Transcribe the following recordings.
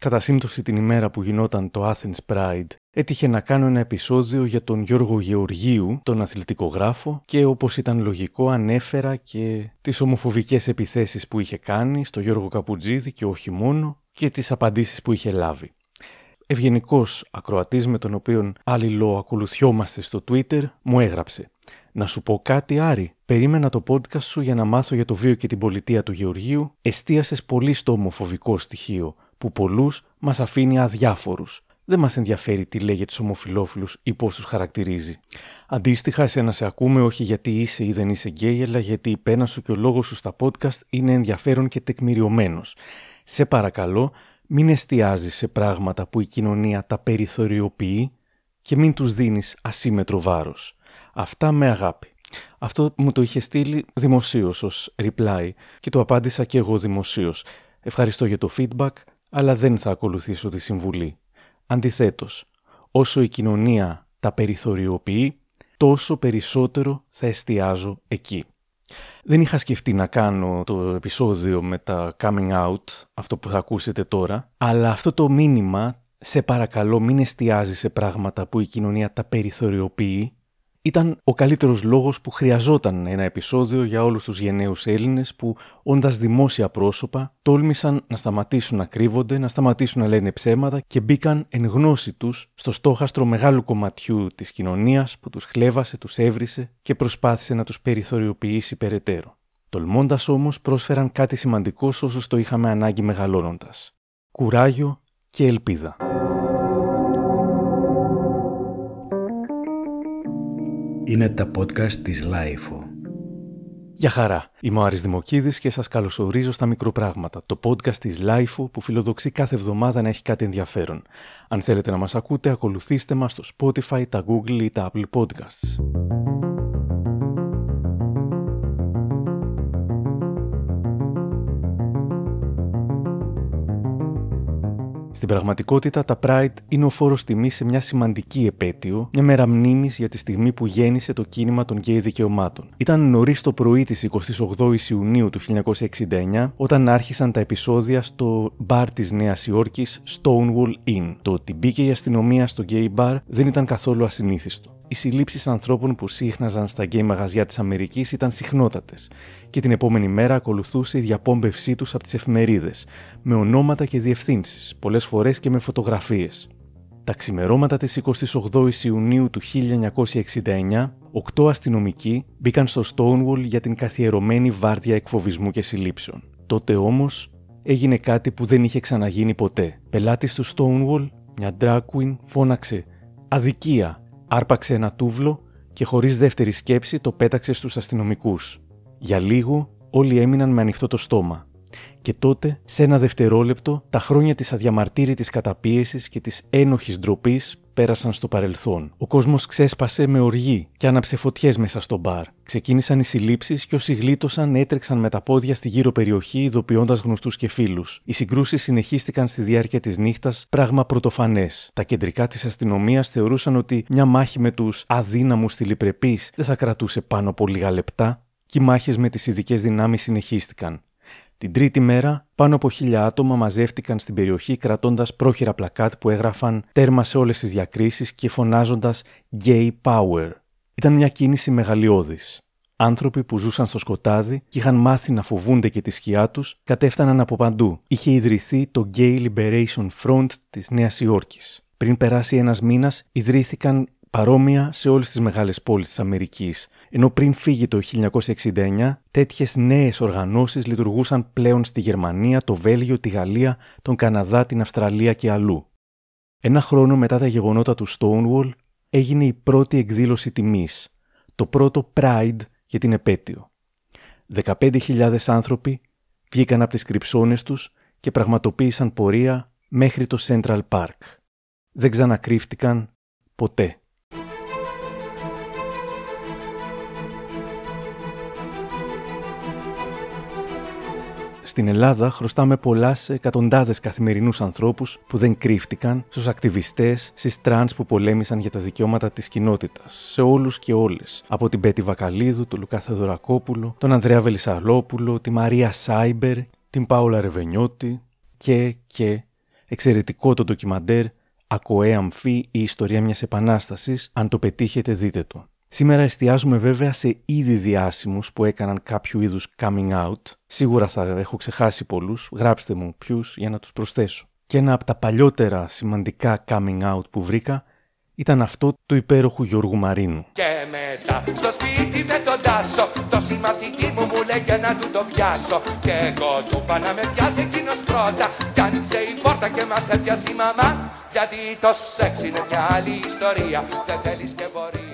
Κατά σύμπτωση την ημέρα που γινόταν το Athens Pride, έτυχε να κάνω ένα επεισόδιο για τον Γιώργο Γεωργίου, τον αθλητικογράφο, και όπως ήταν λογικό ανέφερα και τις ομοφοβικές επιθέσεις που είχε κάνει στο Γιώργο Καπουτζίδη και όχι μόνο, και τις απαντήσεις που είχε λάβει. Ευγενικός ακροατής με τον οποίο ακολουθιόμαστε στο Twitter μου έγραψε. Να σου πω κάτι, Άρη. Περίμενα το podcast σου για να μάθω για το βίο και την πολιτεία του Γεωργίου. Εστίασες πολύ στο ομοφοβικό στοιχείο, που πολλούς μας αφήνει αδιάφορους. Δεν μας ενδιαφέρει τι λέει για του ομοφυλόφιλους ή πώς τους χαρακτηρίζει. Αντίστοιχα, εσένα σε ακούμε όχι γιατί είσαι ή δεν είσαι γκέι, αλλά γιατί η πένα σου και ο λόγος σου στα podcast είναι ενδιαφέρον και τεκμηριωμένος. Σε παρακαλώ, μην εστιάζεις σε πράγματα που η κοινωνία τα περιθωριοποιεί και μην τους δίνεις ασύμετρο βάρος. Αυτά με αγάπη. Αυτό μου το είχε στείλει δημοσίως ως reply και το απάντησα και εγώ δημοσίως. Ευχαριστώ για το feedback, αλλά δεν θα ακολουθήσω τη συμβουλή. Αντιθέτως, όσο η κοινωνία τα περιθωριοποιεί, τόσο περισσότερο θα εστιάζω εκεί. Δεν είχα σκεφτεί να κάνω το επεισόδιο με τα coming out, αυτό που θα ακούσετε τώρα, αλλά αυτό το μήνυμα, σε παρακαλώ μην εστιάζει σε πράγματα που η κοινωνία τα περιθωριοποιεί, ήταν ο καλύτερος λόγος που χρειαζόταν ένα επεισόδιο για όλους τους γενναίους Έλληνες που όντας δημόσια πρόσωπα τόλμησαν να σταματήσουν να κρύβονται, να σταματήσουν να λένε ψέματα και μπήκαν εν γνώση τους στο στόχαστρο μεγάλου κομματιού της κοινωνίας που τους χλέβασε, τους έβρισε και προσπάθησε να τους περιθωριοποιήσει περαιτέρω. Τολμώντας όμως πρόσφεραν κάτι σημαντικό όσους το είχαμε ανάγκη μεγαλώνοντας. Κουράγιο και ελπίδα. Είναι τα podcast της LiFO. Γεια χαρά, είμαι ο Άρης Δημοκίδης και σας καλωσορίζω στα Μικροπράγματα, το podcast της LiFO που φιλοδοξεί κάθε εβδομάδα να έχει κάτι ενδιαφέρον. Αν θέλετε να μας ακούτε, ακολουθήστε μας στο Spotify, τα Google ή τα Apple Podcasts. Στην πραγματικότητα, τα Pride είναι ο φόρος τιμής σε μια σημαντική επέτειο, μια μέρα μνήμης για τη στιγμή που γέννησε το κίνημα των γκέι δικαιωμάτων. Ήταν νωρίς το πρωί της 28η Ιουνίου του 1969, όταν άρχισαν τα επεισόδια στο μπαρ της Νέας Υόρκης Stonewall Inn. Το ότι μπήκε η αστυνομία στο γκέι μπαρ δεν ήταν καθόλου ασυνήθιστο οι συλλήψεις ανθρώπων που σύχναζαν στα γκέι μαγαζιά της Αμερικής ήταν συχνότατες, και την επόμενη μέρα ακολουθούσε η διαπόμπευσή τους από τις εφημερίδες, με ονόματα και διευθύνσεις, πολλές φορές και με φωτογραφίες. Τα ξημερώματα της 28ης Ιουνίου του 1969, οκτώ αστυνομικοί μπήκαν στο Stonewall για την καθιερωμένη βάρδια εκφοβισμού και συλλήψεων. Τότε όμως έγινε κάτι που δεν είχε ξαναγίνει ποτέ. Πελάτης του Stonewall, μια drag queen, φώναξε «Αδικία! Άρπαξε ένα τούβλο και χωρίς δεύτερη σκέψη το πέταξε στους αστυνομικούς. Για λίγο όλοι έμειναν με ανοιχτό το στόμα. Και τότε, σε ένα δευτερόλεπτο, τα χρόνια της αδιαμαρτύρητης καταπίεσης και της ένοχης ντροπής πέρασαν στο παρελθόν. Ο κόσμος ξέσπασε με οργή και άναψε φωτιές μέσα στο μπαρ. Ξεκίνησαν οι συλλήψεις και όσοι γλίτωσαν έτρεξαν με τα πόδια στη γύρω περιοχή, ειδοποιώντας γνωστούς και φίλους. Οι συγκρούσεις συνεχίστηκαν στη διάρκεια της νύχτας, πράγμα πρωτοφανές. Τα κεντρικά της αστυνομίας θεωρούσαν ότι μια μάχη με τους αδύναμους θηλυπρεπείς δεν θα κρατούσε πάνω από λίγα λεπτά και οι μάχες με τις ειδικές δυνάμεις συνεχίστηκαν. Την τρίτη μέρα, πάνω από χίλια άτομα μαζεύτηκαν στην περιοχή κρατώντας πρόχειρα πλακάτ που έγραφαν τέρμα σε όλες τις διακρίσεις και φωνάζοντας Gay Power. Ήταν μια κίνηση μεγαλειώδης. Άνθρωποι που ζούσαν στο σκοτάδι και είχαν μάθει να φοβούνται και τη σκιά τους κατέφταναν από παντού. Είχε ιδρυθεί το Gay Liberation Front της Νέας Υόρκης. Πριν περάσει ένας μήνας, ιδρύθηκαν παρόμοια σε όλες τις μεγάλες πόλεις της Αμερικής, ενώ πριν φύγει το 1969, τέτοιες νέες οργανώσεις λειτουργούσαν πλέον στη Γερμανία, το Βέλγιο, τη Γαλλία, τον Καναδά, την Αυστραλία και αλλού. Ένα χρόνο μετά τα γεγονότα του Stonewall έγινε η πρώτη εκδήλωση τιμής, το πρώτο Pride για την επέτειο. 15.000 άνθρωποι βγήκαν από τις κρυψώνες τους και πραγματοποίησαν πορεία μέχρι το Central Park. Δεν ξανακρύφτηκαν ποτέ. Στην Ελλάδα χρωστάμε πολλά σε εκατοντάδες καθημερινούς ανθρώπους που δεν κρύφτηκαν, στους ακτιβιστές, στις τρανς που πολέμησαν για τα δικαιώματα της κοινότητας, σε όλους και όλες. Από την Μπέττυ Βακαλίδου, τον Λουκά Θεοδωρακόπουλο, τον Ανδρέα Βελισσαρόπουλο, τη Μαρία Σάιμπερ, την Πάολα Ρεβενιώτη και, και Εξαιρετικό το ντοκιμαντέρ ΑΚΟΕ ΑΜΦΙ η ιστορία μιας επανάστασης. Αν το πετύχετε, δείτε το. Σήμερα εστιάζουμε βέβαια σε ήδη διάσημους που έκαναν κάποιο είδους coming out. Σίγουρα θα έχω ξεχάσει πολλούς, γράψτε μου ποιους για να τους προσθέσω. Και ένα από τα παλιότερα σημαντικά coming out που βρήκα ήταν αυτό του υπέροχου Γιώργου Μαρίνου. Και μετά στο σπίτι με τον Τάσο Το συμμαθητή μου μου έλεγε να του το πιάσω. Και εγώ του είπα να με πιάσει εκείνος πρώτα. Κι άνοιξε η πόρτα και μας έπιασε η μαμά. Γιατί το σεξ είναι μια άλλη ιστορία. Δεν θέλεις και πορεία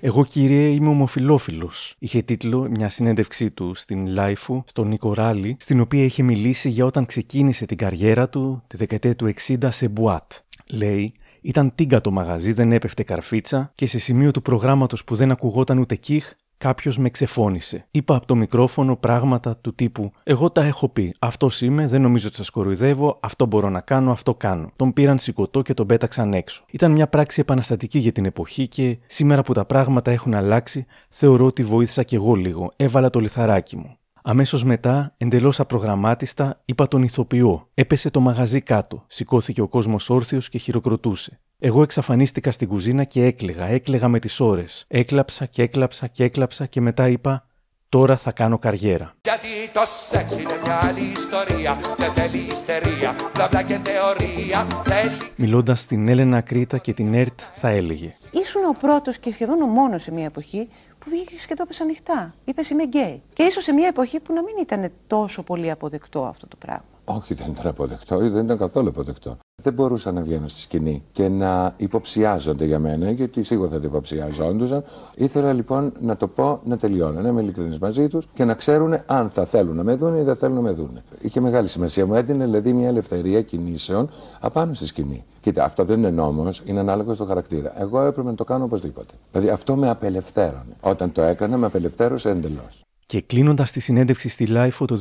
εγώ, κύριε, είμαι ομοφυλόφιλος. Είχε τίτλο μια συνέντευξή του στην LiFO, στον Νίκο Ράλι, στην οποία είχε μιλήσει για όταν ξεκίνησε την καριέρα του τη δεκαετία του 60 σε μπουάτ. Λέει, ήταν τίγκα το μαγαζί, δεν έπεφτε καρφίτσα και σε σημείο του προγράμματος που δεν ακουγόταν ούτε κιχ, κάποιος με ξεφώνησε. Είπα από το μικρόφωνο πράγματα του τύπου Εγώ τα έχω πει. Αυτός είμαι, δεν νομίζω ότι σας κοροϊδεύω, αυτό μπορώ να κάνω, αυτό κάνω. Τον πήραν σηκωτό και τον πέταξαν έξω. Ήταν μια πράξη επαναστατική για την εποχή και σήμερα που τα πράγματα έχουν αλλάξει, θεωρώ ότι βοήθησα κι εγώ λίγο. Έβαλα το λιθαράκι μου. Αμέσως μετά, εντελώς απρογραμμάτιστα, είπα τον ηθοποιό. Έπεσε το μαγαζί κάτω. Σηκώθηκε ο κόσμος όρθιος και χειροκροτούσε. Εγώ εξαφανίστηκα στην κουζίνα και έκλεγα, έκλεγα με τις ώρες. Έκλαψα και έκλαψα και έκλαψα και μετά είπα Τώρα θα κάνω καριέρα. Γιατί το σεξ είναι μια άλλη ιστορία. Δεν θέλει ιστερία, μπλα και θεωρία. Θέλει... Μιλώντας στην Έλενα Κρήτα και την ΕΡΤ, θα έλεγε: Ήσουν ο πρώτος και σχεδόν ο μόνος σε μια εποχή που βγήκε και το έπεσε ανοιχτά. Είπες είμαι γκέι. Και ίσως σε μια εποχή που να μην ήταν τόσο πολύ αποδεκτό αυτό το πράγμα. Όχι, δεν ήταν αποδεκτό, δεν ήταν καθόλου αποδεκτό. Δεν μπορούσα να βγαίνω στη σκηνή και να υποψιάζονται για μένα, γιατί σίγουρα θα το υποψιάζονταν. Ήθελα λοιπόν να το πω να τελειώνω, να είμαι ειλικρινής μαζί τους και να ξέρουν αν θα θέλουν να με δουν ή δεν θέλουν να με δουν. Είχε μεγάλη σημασία. Μου έδινε δηλαδή μια ελευθερία κινήσεων απάνω στη σκηνή. Κοίτα, αυτό δεν είναι νόμος, είναι ανάλογο στο χαρακτήρα. Εγώ έπρεπε να το κάνω οπωσδήποτε. Δηλαδή αυτό με απελευθέρωνε. Όταν το έκανα, με απελευθέρωσε εντελώς. Και κλείνοντας τη συνέντευξη στη LiFO το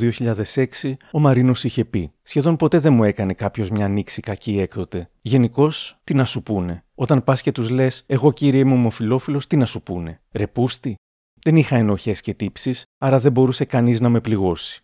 2006, ο Μαρίνος είχε πει: Σχεδόν ποτέ δεν μου έκανε κάποιος μια νύξη κακή έκτοτε. Γενικώς, τι να σου πούνε. Όταν πας και τους λες: Εγώ κύριε είμαι ομοφυλόφιλος, τι να σου πούνε. Ρε πούστη. Δεν είχα ενοχές και τύψεις, άρα δεν μπορούσε κανείς να με πληγώσει.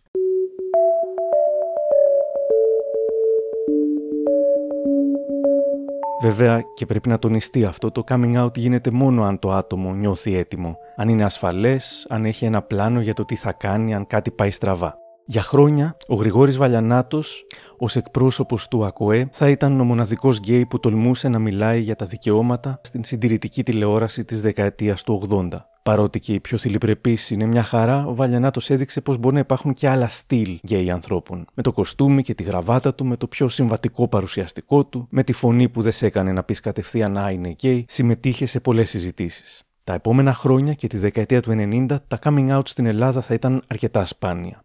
Βέβαια, και πρέπει να τονιστεί αυτό, το coming out γίνεται μόνο αν το άτομο νιώθει έτοιμο. Αν είναι ασφαλές, αν έχει ένα πλάνο για το τι θα κάνει, αν κάτι πάει στραβά. Για χρόνια, ο Γρηγόρης Βαλιανάτος, ως εκπρόσωπος του ΑΚΟΕ, θα ήταν ο μοναδικός γκέι που τολμούσε να μιλάει για τα δικαιώματα στην συντηρητική τηλεόραση της δεκαετίας του 80. Παρότι και η πιο θηλυπρεπής είναι μια χαρά, ο Βαλιανάτος έδειξε πως μπορεί να υπάρχουν και άλλα στυλ γκέι ανθρώπων. Με το κοστούμι και τη γραβάτα του, με το πιο συμβατικό παρουσιαστικό του, με τη φωνή που δεν σε έκανε να πεις κατευθείαν α, είναι γκέι, συμμετείχε σε πολλές συζητήσεις. Τα επόμενα χρόνια και τη δεκαετία του 90, τα coming out στην Ελλάδα θα ήταν αρκετά σπάνια.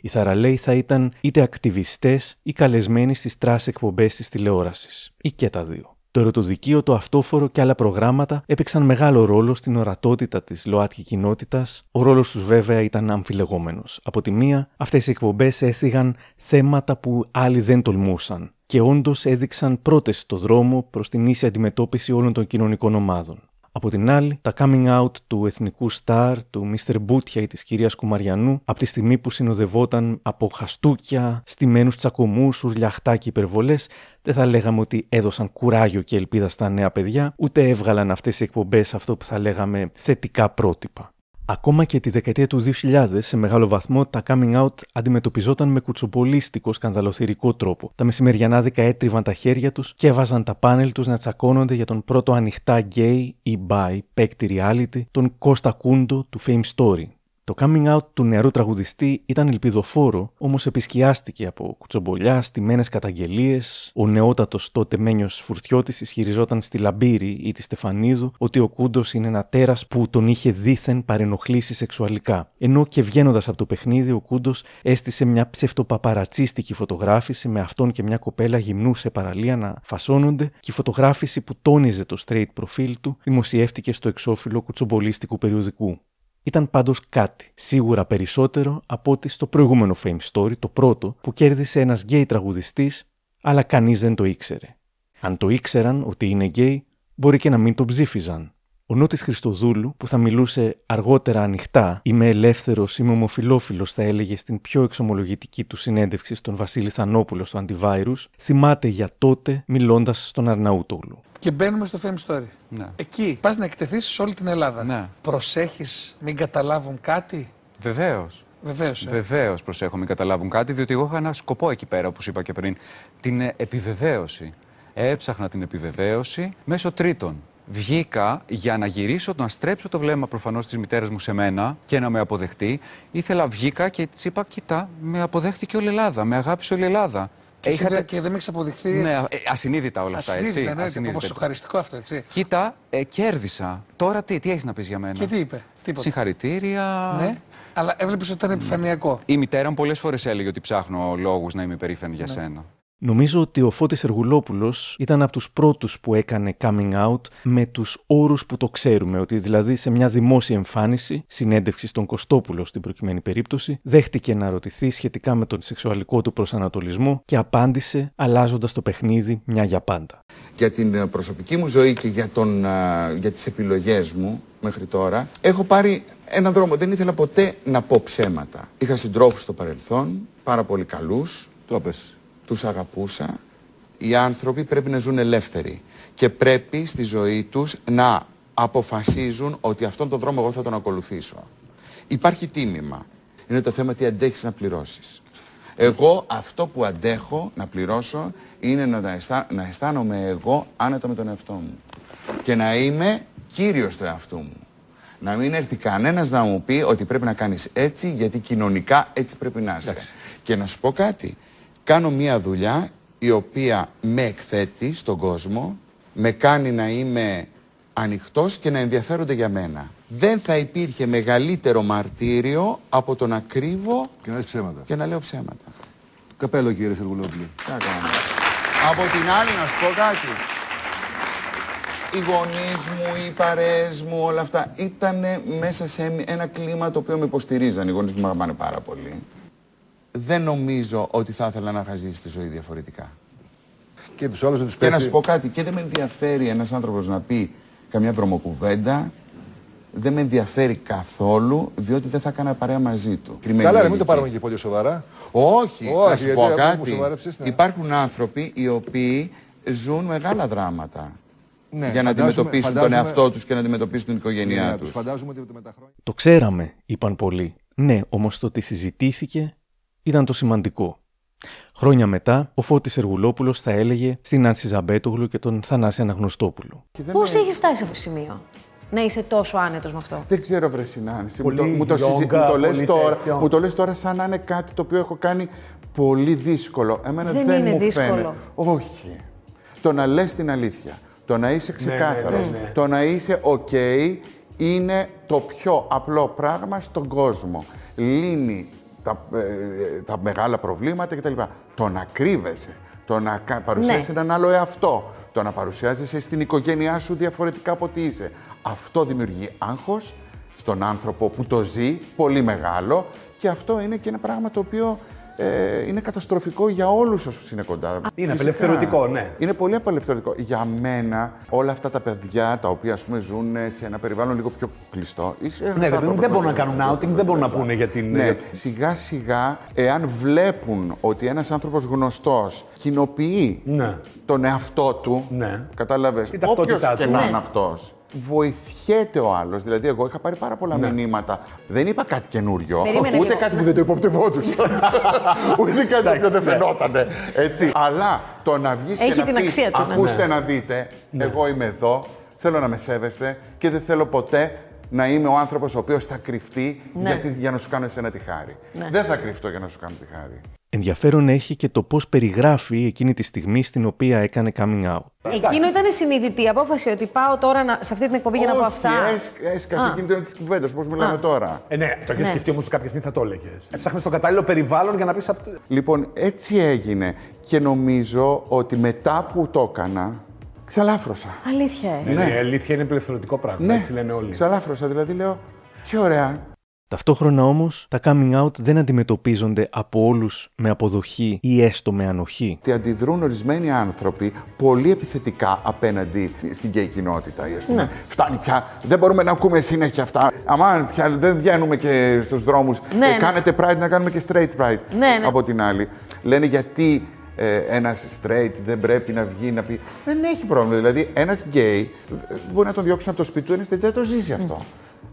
Οι θαραλέοι θα ήταν είτε ακτιβιστές ή καλεσμένοι στις trash εκπομπές της τηλεόρασης. Ή και τα δύο. Το ερωτοδικείο, το αυτόφορο και άλλα προγράμματα έπαιξαν μεγάλο ρόλο στην ορατότητα της ΛΟΑΤΚΙ κοινότητας. Ο ρόλος τους βέβαια ήταν αμφιλεγόμενος. Από τη μία, αυτές οι εκπομπές έθιγαν θέματα που άλλοι δεν τολμούσαν και όντως έδειξαν πρώτες το δρόμο προς την ίση αντιμετώπιση όλων των κοινωνικών ομάδων. Από την άλλη, τα coming out του εθνικού στάρ, του Mr. Μπούτια ή της κυρίας Κουμαριανού, από τη στιγμή που συνοδευόταν από χαστούκια, στημένους τσακωμούς, ουρλιαχτά και υπερβολές, δεν θα λέγαμε ότι έδωσαν κουράγιο και ελπίδα στα νέα παιδιά, ούτε έβγαλαν αυτές οι εκπομπές αυτό που θα λέγαμε θετικά πρότυπα. Ακόμα και τη δεκαετία του 2000, σε μεγάλο βαθμό, τα coming out αντιμετωπιζόταν με κουτσοπολίστικο σκανδαλοθυρικό τρόπο. Τα μεσημεριανάδικα έτριβαν τα χέρια τους και έβαζαν τα πάνελ τους να τσακώνονται για τον πρώτο ανοιχτά gay ή bi παίκτη reality, τον Κώστα Κούντο του Fame Story. Το coming out του νεαρού τραγουδιστή ήταν ελπιδοφόρο, όμως επισκιάστηκε από κουτσομπολιά, στημένε καταγγελίες. Ο νεότατος τότε Μένιος Φουρτιώτης ισχυριζόταν στη Λαμπύρη ή τη Στεφανίδου ότι ο Κούντος είναι ένα τέρας που τον είχε δίθεν παρενοχλήσει σεξουαλικά. Ενώ και βγαίνοντας από το παιχνίδι, ο Κούντος έστησε μια ψευτοπαπαρατσίστικη φωτογράφηση με αυτόν και μια κοπέλα γυμνού σε παραλία να φασώνονται και η φωτογράφηση που τόνιζε το straight προφίλ του δημοσιεύτηκε στο εξώφυλλο κουτσομπολίστικου περιοδικού. Ήταν πάντως κάτι, σίγουρα περισσότερο από ότι στο προηγούμενο Fame Story, το πρώτο, που κέρδισε ένας γκέι τραγουδιστής, αλλά κανείς δεν το ήξερε. Αν το ήξεραν ότι είναι γκέι, μπορεί και να μην το ψήφιζαν. Ο Νότης Χριστοδούλου, που θα μιλούσε αργότερα ανοιχτά, είμαι ελεύθερος, είμαι ομοφυλόφιλος, θα έλεγε στην πιο εξομολογητική του συνέντευξη στον Βασίλη Θανόπουλο στο Antivirus, θυμάται για τότε μιλώντας στον Αρναούτογλου. Και μπαίνουμε στο Fame Story. Ναι. Εκεί πας να εκτεθείς σε όλη την Ελλάδα. Ναι. Προσέχεις μην καταλάβουν κάτι; Βεβαίως. Βεβαίως. Ε. Βεβαίως προσέχω μην καταλάβουν κάτι, διότι εγώ είχα ένα σκοπό εκεί πέρα, όπως είπα και πριν. Την ε, επιβεβαίωση. Έψαχνα την επιβεβαίωση μέσω τρίτων. Βγήκα για να γυρίσω, να στρέψω το βλέμμα προφανώς της μητέρας μου σε μένα και να με αποδεχτεί. Ήθελα, βγήκα και της είπα: Κοιτά, με αποδέχτηκε όλη η Ελλάδα, με αγάπησε όλη η Ελλάδα. Και, εσύ Είχατε- δεν- και δεν με έχει αποδειχθεί. Ναι, ε, ασυνείδητα όλα αυτά, έτσι. ασυνείδητα, ναι, ασυνείδητα. Ποσοχαριστικό αυτό, έτσι. Κοίτα, ε, κέρδισα. Τώρα τι, τι έχεις να πεις για μένα; Και τι είπε, τίποτα. Συγχαρητήρια. Ναι, αλλά έβλεπες ότι ήταν επιφανειακό. Η μητέρα μου πολλές φορές έλεγε ότι ψάχνω λόγους να είμαι υπερήφανη Ναι. για σένα. Νομίζω ότι ο Φώτης Εργουλόπουλος ήταν από τους πρώτους που έκανε coming out με τους όρους που το ξέρουμε, ότι δηλαδή σε μια δημόσια εμφάνιση, συνέντευξη στον Κωστόπουλο στην προκειμένη περίπτωση, δέχτηκε να ρωτηθεί σχετικά με τον σεξουαλικό του προσανατολισμό και απάντησε αλλάζοντας το παιχνίδι μια για πάντα. για την ε, προσωπική μου ζωή και για, τον, α, για τις επιλογές μου μέχρι τώρα, έχω πάρει έναν δρόμο. Δεν ήθελα ποτέ να πω ψέματα. Είχα συντρόφους στο παρελθόν, πάρα πολύ καλούς. Το Τους αγαπούσα. Οι άνθρωποι πρέπει να ζουν ελεύθεροι και πρέπει στη ζωή τους να αποφασίζουν ότι αυτόν τον δρόμο εγώ θα τον ακολουθήσω. Υπάρχει τίμημα. Είναι το θέμα τι αντέχεις να πληρώσεις. Εγώ αυτό που αντέχω να πληρώσω είναι να, τα αισθά- να αισθάνομαι εγώ άνετα με τον εαυτό μου. Και να είμαι κύριος του εαυτού μου. Να μην έρθει κανένας να μου πει ότι πρέπει να κάνεις έτσι γιατί κοινωνικά έτσι πρέπει να είσαι. Και να σου πω κάτι. Κάνω μια δουλειά η οποία με εκθέτει στον κόσμο, με κάνει να είμαι ανοιχτός και να ενδιαφέρονται για μένα. Δεν θα υπήρχε μεγαλύτερο μαρτύριο από το να κρύβω Και να λες ψέματα. και να λέω ψέματα. Καπέλο κύριε Σεργουλόπουλο. Τι να κάνω. Από την άλλη να σου πω κάτι. Οι γονείς μου, οι παρέες μου, όλα αυτά ήταν μέσα σε ένα κλίμα το οποίο με υποστηρίζαν. Οι γονείς μου με αγαπάνε πάρα πολύ. Δεν νομίζω ότι θα ήθελα να είχα ζήσει τη ζωή διαφορετικά. Και τους άλλους δεν τους Και να πέφτει. σου πω κάτι, και δεν με ενδιαφέρει ένας άνθρωπος να πει καμιά βρωμοκουβέντα. Δεν με ενδιαφέρει καθόλου, διότι δεν θα έκανα παρέα μαζί του. Κρυμμένη Καλά, ρε, μην λογική. το πάρουμε και πολύ σοβαρά. Όχι, Όχι, θα σου γιατί πω αυτό που κάτι. σοβαρέψες, ναι. Υπάρχουν άνθρωποι οι οποίοι ζουν μεγάλα δράματα Ναι, για να φαντάζομαι- αντιμετωπίσουν τον φαντάζομαι- εαυτό τους και να αντιμετωπίσουν την οικογένειά Ναι, τους. τους φαντάζομαι ότι με τα χρόνια... Το ξέραμε, είπαν πολλοί. Ναι, όμως το ότι συζητήθηκε ήταν το σημαντικό. Χρόνια μετά, ο Φώτης Εργουλόπουλος θα έλεγε στην Άνση Ζαμπέτογλου και τον Θανάση Αναγνωστόπουλο. Και δεν Πώς με- έχεις φτάσει σε αυτό το σημείο να είσαι τόσο άνετος με αυτό; Δεν ξέρω βρε συνάντηση. Μου Πολύ το, μου το, συζη- γιόγκα, μου το λες πολύ τώρα, τέτοιο. μου το λες τώρα σαν να είναι κάτι το οποίο έχω κάνει πολύ δύσκολο. Εμένα Δεν δεν, είναι μου δύσκολο. φαίνεται. Όχι. Το να λες την αλήθεια. Το να είσαι ξεκάθαρος. ναι, ναι. Το να είσαι οκ είναι το πιο απλό πράγμα στον κόσμο. Λύνει τα, ε, τα μεγάλα προβλήματα κτλ. Το να κρύβεσαι, το να κα- παρουσιάσεις Ναι. έναν άλλο εαυτό, το να παρουσιάζεσαι στην οικογένειά σου διαφορετικά από ό,τι είσαι. Αυτό δημιουργεί άγχος στον άνθρωπο που το ζει, πολύ μεγάλο και αυτό είναι και ένα πράγμα το οποίο ε, είναι καταστροφικό για όλους όσους είναι κοντά. Είναι Φυσικά. απελευθερωτικό, ναι. Είναι πολύ απελευθερωτικό. Για μένα, όλα αυτά τα παιδιά τα οποία ας πούμε, ζουν σε ένα περιβάλλον λίγο πιο κλειστό. είσαι ένας Ναι, γιατί άνθρωπος δεν μπορούν να με κάνουν λίγο outing, δεν μπορούν να πούνε για την. ναι, σιγά σιγά, εάν βλέπουν ότι ένας άνθρωπος γνωστός κοινοποιεί Ναι. τον εαυτό του, Ναι. κατάλαβες, Την ταυτότητά όποιος και του. να Ναι. είναι αυτός, βοηθιέται ο άλλος. Δηλαδή, εγώ είχα πάρει πάρα πολλά μηνύματα. Δεν είπα κάτι καινούριο, Περίμενε ούτε λίγο. κάτι που δεν το υποπτευόντουσα. ούτε κάτι το οποίο δεν φαινότανε. Έτσι. Αλλά το να βγεις Έχει και να την πεις, αξία του, ναι. ακούστε να δείτε, εγώ είμαι εδώ, θέλω να με σέβεστε και δεν θέλω ποτέ να είμαι ο άνθρωπος ο οποίος θα κρυφτεί Ναι. γιατί, για να σου κάνω εσένα τη χάρη. Ναι. Δεν θα κρυφτώ για να σου κάνω τη χάρη. Ενδιαφέρον έχει και το πώς περιγράφει εκείνη τη στιγμή στην οποία έκανε coming out. Εκείνο ήταν συνειδητή η απόφαση ότι πάω τώρα να, σε αυτή την εκπομπή για να πω Όχι, αυτά. έσ- έσκασε Α. εκείνη την της κουβέντας, πώ μιλάμε Α. τώρα. Ε, ναι, το έχεις Ναι. σκεφτεί όμως κάποια στιγμή θα το έλεγες. Έψαχνες το κατάλληλο περιβάλλον για να πεις αυτό. Λοιπόν, έτσι έγινε και νομίζω ότι μετά που το έκανα, ξαλάφρωσα. Αλήθεια, ε. Ναι, ναι, η αλήθεια είναι απελευθερωτικό πράγμα. Έτσι λένε όλοι. ξαλάφρωσα. Δηλαδή λέω, τι ωραία. Ταυτόχρονα όμως, τα coming out δεν αντιμετωπίζονται από όλους με αποδοχή ή έστω με ανοχή. Ότι αντιδρούν ορισμένοι άνθρωποι πολύ επιθετικά απέναντι στην γκέι κοινότητα. Ας πούμε. Ναι. Φτάνει πια, δεν μπορούμε να ακούμε συνέχεια αυτά. Αμάν, πια δεν βγαίνουμε και στους δρόμους. Ναι, ναι. κάνετε pride να κάνουμε και straight pride. Ναι, ναι. Από την άλλη. Λένε γιατί ε, ένας straight δεν πρέπει να βγει να πει. Δεν έχει πρόβλημα. Δηλαδή, ένας γκέι ε, μπορεί να τον διώξουν από το σπίτι του, ένας δεν το ζει αυτό.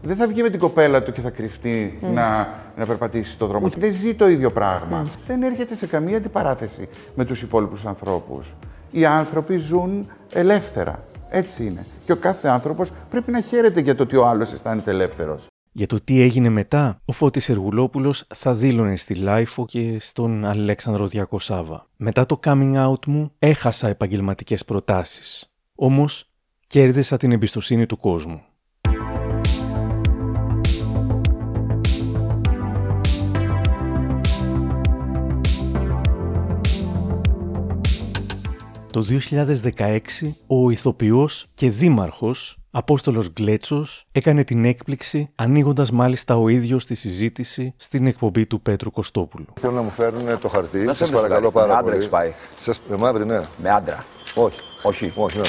Δεν θα βγει με την κοπέλα του και θα κρυφτεί να, να περπατήσει στον δρόμο. Δεν ζει το ίδιο πράγμα. Δεν έρχεται σε καμία αντιπαράθεση με τους υπόλοιπους ανθρώπους. Οι άνθρωποι ζουν ελεύθερα. Έτσι είναι. Και ο κάθε άνθρωπος πρέπει να χαίρεται για το ότι ο άλλος αισθάνεται ελεύθερος. Για το τι έγινε μετά, ο Φώτης Σεργουλόπουλος θα δήλωνε στη LiFO και στον Αλέξανδρο Διακοσάββα. Μετά το coming out μου έχασα επαγγελματικές προτάσεις. Όμως κέρδισα την εμπιστοσύνη του κόσμου. Το 2016 ο ηθοποιός και δήμαρχος Απόστολος Γκλέτσος έκανε την έκπληξη ανοίγοντας μάλιστα ο ίδιος τη συζήτηση στην εκπομπή του Πέτρου Κωστόπουλου. Θέλω να μου φέρουν το χαρτί; Να σε Σας παρακαλώ βγάλει. πάρα Με άντρα πολύ. έχεις πάει. Σας, με μαύρη, ναι. Με άντρα. Όχι. Όχι. Όχι, ναι.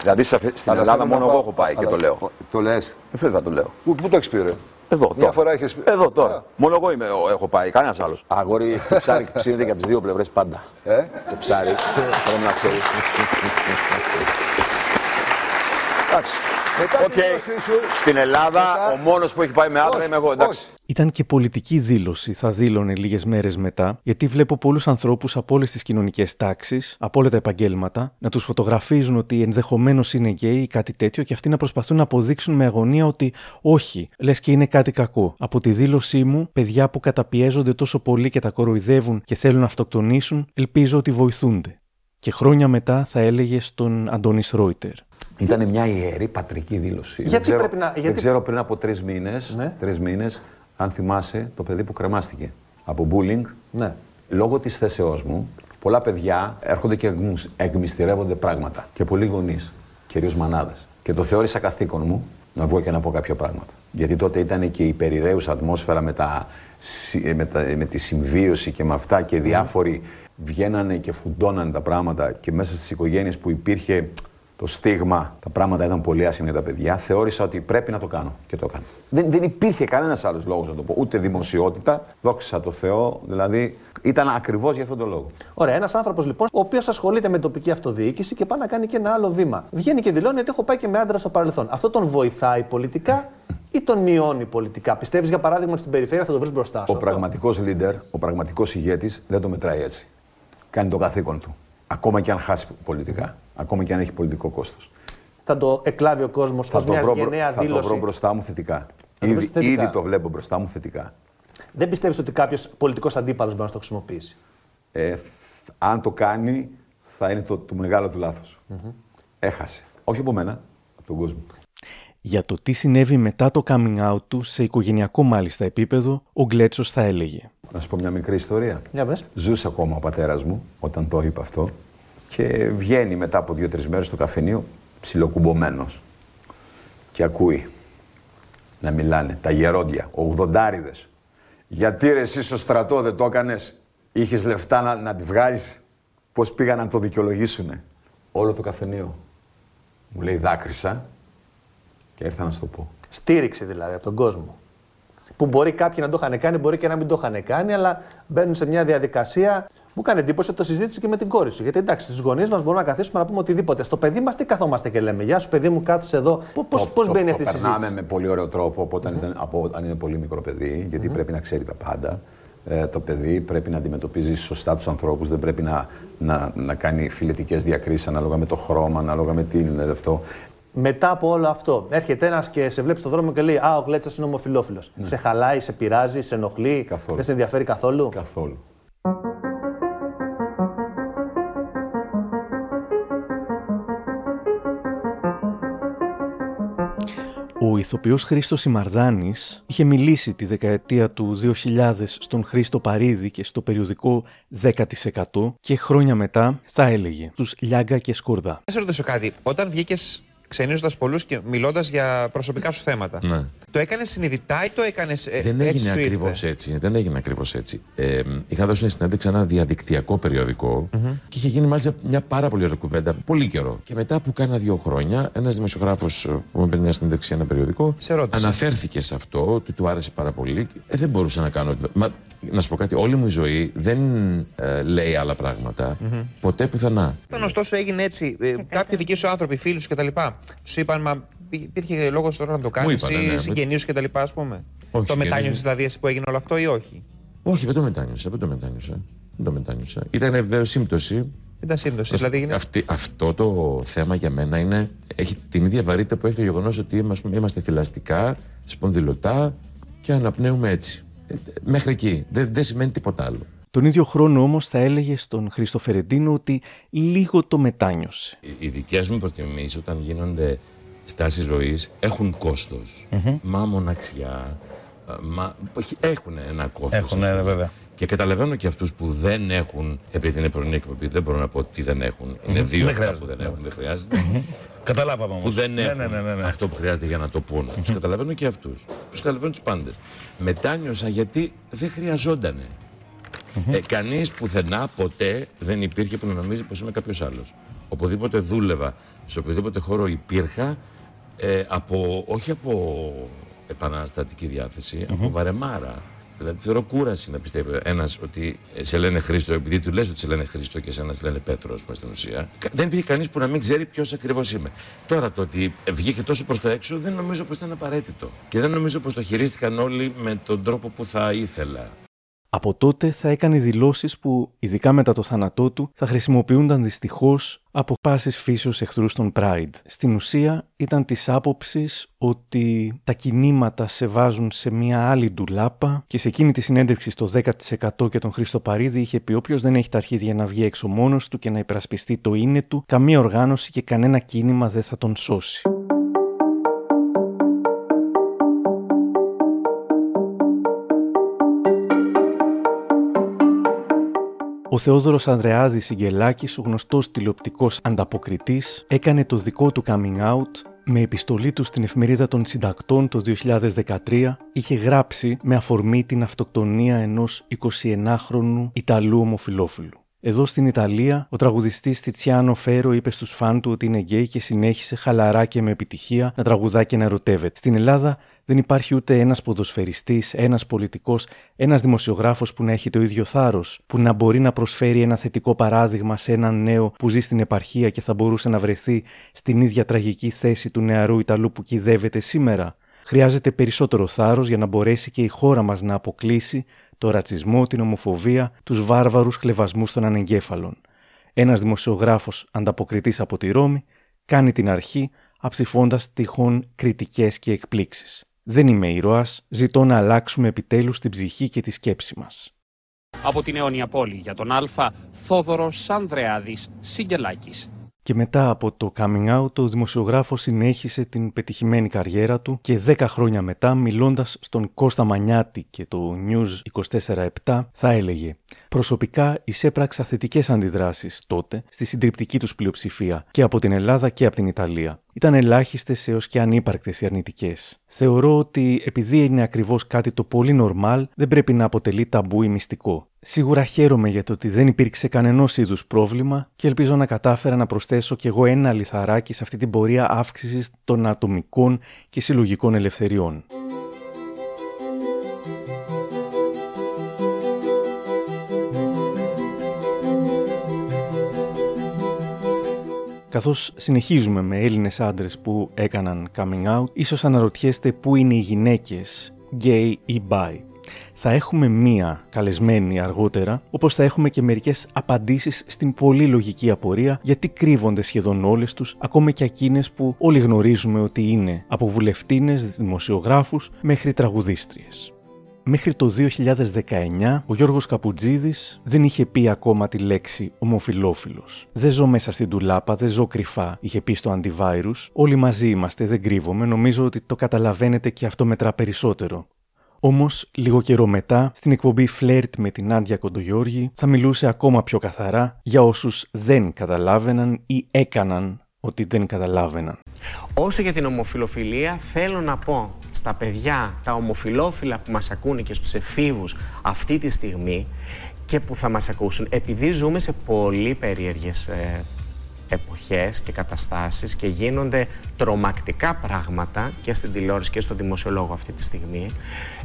Δηλαδή σε αυτή- στην Αλλά Ελλάδα θέλω να μόνο πάω- εγώ έχω πάει και αλλά- το λέω. Το λες. Ε, Βέβαια το λέω. Πού, πού το έχεις πει, ρε; Εδώ, Μια τώρα. φορά έχεις πει. Εδώ τώρα. Α. Μόνο εγώ είμαι, ο- έχω πάει, κανένας άλλος. Αγόρι, το ψάρι ψήνεται και από τις δύο πλευρές πάντα. Ε; Το ψάρι, πρέπει να ξέρεις. Εντάξει. Μετά Οκ. την δήλωσή σου, Στην Ελλάδα, μετά- ο μόνος που έχει πάει με άντρα Όχι, είμαι εγώ, εντάξει. όχι. Ήταν και πολιτική δήλωση, θα δήλωνε λίγες μέρες μετά, γιατί βλέπω πολλούς ανθρώπους από όλες τις κοινωνικές τάξεις, από όλα τα επαγγέλματα, να τους φωτογραφίζουν ότι ενδεχομένως είναι γκέι ή κάτι τέτοιο και αυτοί να προσπαθούν να αποδείξουν με αγωνία ότι όχι, λες και είναι κάτι κακό. Από τη δήλωσή μου, παιδιά που καταπιέζονται τόσο πολύ και τα κοροϊδεύουν και θέλουν να αυτοκτονήσουν, ελπίζω ότι βοηθούνται. Και χρόνια μετά θα έλεγε στον Αντώνη Ρόιτερ. Ήταν μια ιερή πατρική δήλωση. Γιατί δεν ξέρω, πρέπει να- δεν γιατί- ξέρω πριν από τρεις μήνε, Ναι. τρεις μήνες, αν θυμάσαι το παιδί που κρεμάστηκε από bullying. Ναι. Λόγω της θέσεώς μου, πολλά παιδιά έρχονται και εγμους- εκμυστηρεύονται πράγματα. Και πολλοί γονείς, κυρίως μανάδες. Και το θεώρησα καθήκον μου να βγω και να πω κάποια πράγματα. Γιατί τότε ήταν και η περιραίουσα ατμόσφαιρα με, τα, συ- με, τα- με τη συμβίωση και με αυτά και διάφοροι βγαίνανε και φουντώνανε τα πράγματα και μέσα στις οικογένειες που υπήρχε το στίγμα, τα πράγματα ήταν πολύ άσχημα για τα παιδιά, θεώρησα ότι πρέπει να το κάνω και το έκανα. Δεν, δεν υπήρχε κανένας άλλος λόγος να το πω, ούτε δημοσιότητα. Δόξα τω Θεώ, δηλαδή ήταν ακριβώς για αυτόν τον λόγο. Ωραία, ένας άνθρωπος λοιπόν, ο οποίος ασχολείται με τοπική αυτοδιοίκηση και πάει να κάνει και ένα άλλο βήμα. Βγαίνει και δηλώνει ότι έχω πάει και με άντρα στο παρελθόν. Αυτό τον βοηθάει πολιτικά ή τον μειώνει πολιτικά; Πιστεύεις για παράδειγμα ότι στην περιφέρεια θα το βρεις μπροστά σου. Ο πραγματικός leader, ο πραγματικός ηγέτης δεν το μετράει έτσι. Κάνει το καθήκον του. Ακόμα και αν χάσει πολιτικά. Ακόμα και αν έχει πολιτικό κόστος. Θα το εκλάβει ο κόσμος ως μιας γενναία θα το δήλωση. βρω μπροστά μου θετικά. το βρεις Ήδη, θετικά. ήδη το βλέπω μπροστά μου θετικά. Δεν πιστεύεις ότι κάποιος πολιτικός αντίπαλος μπορεί να το χρησιμοποιήσει; Ε, θ- αν το κάνει, θα είναι το, το μεγάλο του λάθος. Έχασε. Όχι από μένα, από τον κόσμο. Για το τι συνέβη μετά το coming out του, σε οικογενειακό μάλιστα επίπεδο, ο Γκλέτσος θα έλεγε. Να σου πω μια μικρή ιστορία. Για πες. Ζούσε ακόμα ο πατέρας μου όταν το είπε αυτό και βγαίνει μετά από δύο-τρεις μέρες στο καφενείο ψιλοκουμπωμένος. Και ακούει να μιλάνε τα γερόντια, ογδοντάριδες. Γιατί ρε εσύ στο στρατό δεν το έκανες, είχες λεφτά να, να τη βγάλεις; Πώς πήγαν να το δικαιολογήσουνε; Όλο το καφενείο. Μου λέει δάκρυσα και ήρθα να σου το πω. Στήριξη δηλαδή από τον κόσμο. Που μπορεί κάποιοι να το είχαν κάνει, μπορεί και να μην το είχαν κάνει, αλλά μπαίνουν σε μια διαδικασία. Μου κάνει εντύπωση ότι το συζήτησε και με την κόρη σου. Γιατί εντάξει, στους γονείς μας μπορούμε να καθίσουμε να πούμε οτιδήποτε. Στο παιδί μας τι καθόμαστε και λέμε. Γεια σου, παιδί μου, κάθεσαι εδώ. Πώ Το- το- μπαίνει το αυτή η συζήτηση; περνάμε με πολύ ωραίο τρόπο από όταν, ήταν, από όταν είναι πολύ μικρό παιδί, γιατί πρέπει να ξέρει τα πάντα. Ε, το παιδί πρέπει να αντιμετωπίζει σωστά τους ανθρώπους, δεν πρέπει να, να, να κάνει φιλετικές διακρίσεις ανάλογα με το χρώμα, ανάλογα με τι είναι αυτό. Μετά από όλο αυτό, έρχεται ένας και σε βλέπει στον δρόμο και λέει Α, ο Γκλέτσα είναι ομοφυλόφιλο. Σε χαλάει, σε πειράζει, σε ενοχλεί, Ναι. Καθόλου. δεν σε ενδιαφέρει καθόλου; Καθόλου. Ο ηθοποιός Χρήστος Ημαρδάνης είχε μιλήσει τη δεκαετία του 2000 στον Χρήστο Παρίδη και στο περιοδικό 10% και χρόνια μετά θα έλεγε τους Λιάγκα και Σκουρδά. Να σε ρωτήσω κάτι. Όταν βγήκες ξενίζοντας πολλούς και μιλώντας για προσωπικά σου θέματα, Ναι. Το έκανε συνειδητά ή το έκανες ε, Δεν έτσι έγινε σου ακριβώς ήρθε; έτσι. Δεν έγινε ακριβώς έτσι. Ε, είχα δώσει μια συνέντευξη σε ένα διαδικτυακό περιοδικό και είχε γίνει μάλιστα μια πάρα πολύ ωραία κουβέντα. Πολύ καιρό. Και μετά που κάνα δύο χρόνια, ένας δημοσιογράφος που με παίρνει μια συνέντευξη σε ένα περιοδικό Σε ρώτησε. αναφέρθηκε σε αυτό, ότι του άρεσε πάρα πολύ. Ε, δεν μπορούσα να κάνω. Μα, να σου πω κάτι, όλη μου η ζωή δεν ε, λέει άλλα πράγματα. Μμμ. Ποτέ πουθενά. Όταν ωστόσο έγινε έτσι, ε, κάποιοι δικοί σου άνθρωποι, φίλους κτλ. Σου είπαν, μα υπή- υπήρχε λόγος τώρα να το κάνεις είπανε, ή ναι. συγγενείς σου κτλ. Α πούμε; Όχι, το συγγενείς μετάνιωσες μου. δηλαδή εσύ που έγινε όλο αυτό ή όχι; Όχι, δεν το μετάνιωσα. Δεν το μετάνιωσα. Δεν το μετάνιωσα. Ήταν βεβαίω σύμπτωση. Ήταν σύμπτωση. Ας- Δηλαδή έγινε. αυτή- αυτό το θέμα για μένα είναι, έχει την ίδια βαρύτητα που έχει το γεγονός ότι είμαστε, είμαστε θηλαστικά, σπονδυλωτά και αναπνέουμε έτσι. Ε, μέχρι εκεί. Δεν, δεν σημαίνει τίποτα άλλο. Τον ίδιο χρόνο όμως θα έλεγε στον Χριστοφερεντίνο ότι λίγο το μετάνιωσε. Οι- Οι δικές μου προτιμήσεις όταν γίνονται στάσεις ζωής έχουν κόστος. Μα μοναξιά. ε, Μα έχουν ένα κόστος. Έχουν, ναι, βέβαια. Και καταλαβαίνω και αυτούς που δεν έχουν, επειδή είναι πρωινή εκπομπή, δεν μπορώ να πω τι δεν έχουν. Είναι Μμμ. δύο Δεν αυτά που χρειάζεται, δεν ναι. έχουν, δεν χρειάζεται. Καταλάβαμε όμως. που δεν ναι, έχουν ναι, ναι, ναι, ναι. αυτό που χρειάζεται για να το πούν. Τους καταλαβαίνω και αυτούς. Τους καταλαβαίνω τους πάντες. Μετάνιωσα γιατί δεν χρειαζότανε. Ε, Κανείς πουθενά ποτέ δεν υπήρχε που να νομίζει πως είμαι κάποιος άλλος. Οπουδήποτε δούλευα, σε οποιοδήποτε χώρο υπήρχα, ε, από, όχι από επαναστατική διάθεση, από βαρεμάρα. Δηλαδή θεωρώ κούραση να πιστεύει ένας ότι σε λένε Χρήστο, επειδή του λες ότι σε λένε Χρήστο και εσένα σε λένε Πέτρος, ας πούμε στην ουσία. Κα- Δεν υπήρχε κανείς που να μην ξέρει ποιος ακριβώς είμαι. Τώρα το ότι βγήκε τόσο προς τα έξω δεν νομίζω πως ήταν απαραίτητο. Και δεν νομίζω πως το χειρίστηκαν όλοι με τον τρόπο που θα ήθελα. Από τότε θα έκανε δηλώσεις που, ειδικά μετά το θάνατό του, θα χρησιμοποιούνταν δυστυχώς από πάσης φύσεως εχθρούς των Pride. Στην ουσία ήταν της άποψης ότι τα κινήματα σε βάζουν σε μια άλλη ντουλάπα και σε εκείνη τη συνέντευξη στο 10% και τον Χρήστο Παρίδη είχε πει όποιος δεν έχει τα αρχίδια να βγει έξω μόνος του και να υπερασπιστεί το είναι του, καμία οργάνωση και κανένα κίνημα δεν θα τον σώσει. Ο Θεόδωρος Ανδρεάδης Σιγκελάκης, ο γνωστός τηλεοπτικός ανταποκριτής, έκανε το δικό του coming out με επιστολή του στην εφημερίδα των συντακτών το 2013 είχε γράψει με αφορμή την αυτοκτονία ενός 21χρονου Ιταλού ομοφιλόφιλου. Εδώ στην Ιταλία, ο τραγουδιστής Τιτσιάνο Φέρο είπε στους φαν του ότι είναι γκέι και συνέχισε χαλαρά και με επιτυχία να τραγουδά και να ερωτεύεται. Στην Ελλάδα δεν υπάρχει ούτε ένας ποδοσφαιριστής, ένας πολιτικός, ένας δημοσιογράφος που να έχει το ίδιο θάρρος, που να μπορεί να προσφέρει ένα θετικό παράδειγμα σε έναν νέο που ζει στην επαρχία και θα μπορούσε να βρεθεί στην ίδια τραγική θέση του νεαρού Ιταλού που κυδεύεται σήμερα. Χρειάζεται περισσότερο θάρρος για να μπορέσει και η χώρα μας να αποκλείσει το ρατσισμό, την ομοφοβία, τους βάρβαρους χλεβασμούς των ανεγκέφαλων. Ένας δημοσιογράφος ανταποκριτής από τη Ρώμη κάνει την αρχή αψηφώντας τυχόν κριτικές και εκπλήξεις. Δεν είμαι ήρωας, ζητώ να αλλάξουμε επιτέλους την ψυχή και τη σκέψη μας. Από την αιώνια πόλη για τον Α, Θόδωρος Ανδρεάδης Σιγκελάκης. Και μετά από το coming out, ο δημοσιογράφος συνέχισε την πετυχημένη καριέρα του και 10 χρόνια μετά, μιλώντας στον Κώστα Μανιάτη και το News 24-7, θα έλεγε «Προσωπικά εισέπραξα θετικές αντιδράσεις τότε στη συντριπτική τους πλειοψηφία και από την Ελλάδα και από την Ιταλία. Ήταν ελάχιστες έως και ανύπαρκτες οι αρνητικές. Θεωρώ ότι επειδή είναι ακριβώς κάτι το πολύ νορμάλ, δεν πρέπει να αποτελεί ταμπού ή μυστικό. Σίγουρα χαίρομαι για το ότι δεν υπήρξε κανενός είδους πρόβλημα και ελπίζω να κατάφερα να προσθέσω κι εγώ ένα λιθαράκι σε αυτή την πορεία αύξησης των ατομικών και συλλογικών ελευθεριών. Καθώς συνεχίζουμε με Έλληνες άντρες που έκαναν coming out, ίσως αναρωτιέστε πού είναι οι γυναίκες, gay ή bi. Θα έχουμε μία καλεσμένη αργότερα, όπως θα έχουμε και μερικές απαντήσεις στην πολύ λογική απορία γιατί κρύβονται σχεδόν όλες τους, ακόμα και εκείνες που όλοι γνωρίζουμε ότι είναι από βουλευτίνες, δημοσιογράφους μέχρι τραγουδίστριες. Μέχρι το 2019 ο Γιώργος Καπουτζίδης δεν είχε πει ακόμα τη λέξη ομοφιλόφιλος. Δεν ζω μέσα στην τουλάπα, δεν ζω κρυφά, είχε πει στο antivirus. Όλοι μαζί είμαστε, δεν κρύβομαι, νομίζω ότι το καταλαβαίνετε και αυτό μετρά περισσότερο. Όμως, λίγο καιρό μετά, στην εκπομπή Φλερτ με την Άντια Κοντογιώργη, θα μιλούσε ακόμα πιο καθαρά για όσους δεν καταλάβαιναν ή έκαναν ότι δεν καταλάβαιναν. Όσο για την ομοφιλοφιλία, θέλω να πω στα στα παιδιά, τα ομοφιλόφιλα που μας ακούνε και στους εφήβους αυτή τη στιγμή και που θα μας ακούσουν, επειδή ζούμε σε πολύ περίεργες ε, εποχές και καταστάσεις και γίνονται τρομακτικά πράγματα και στην τηλεόραση και στο δημοσιολόγο αυτή τη στιγμή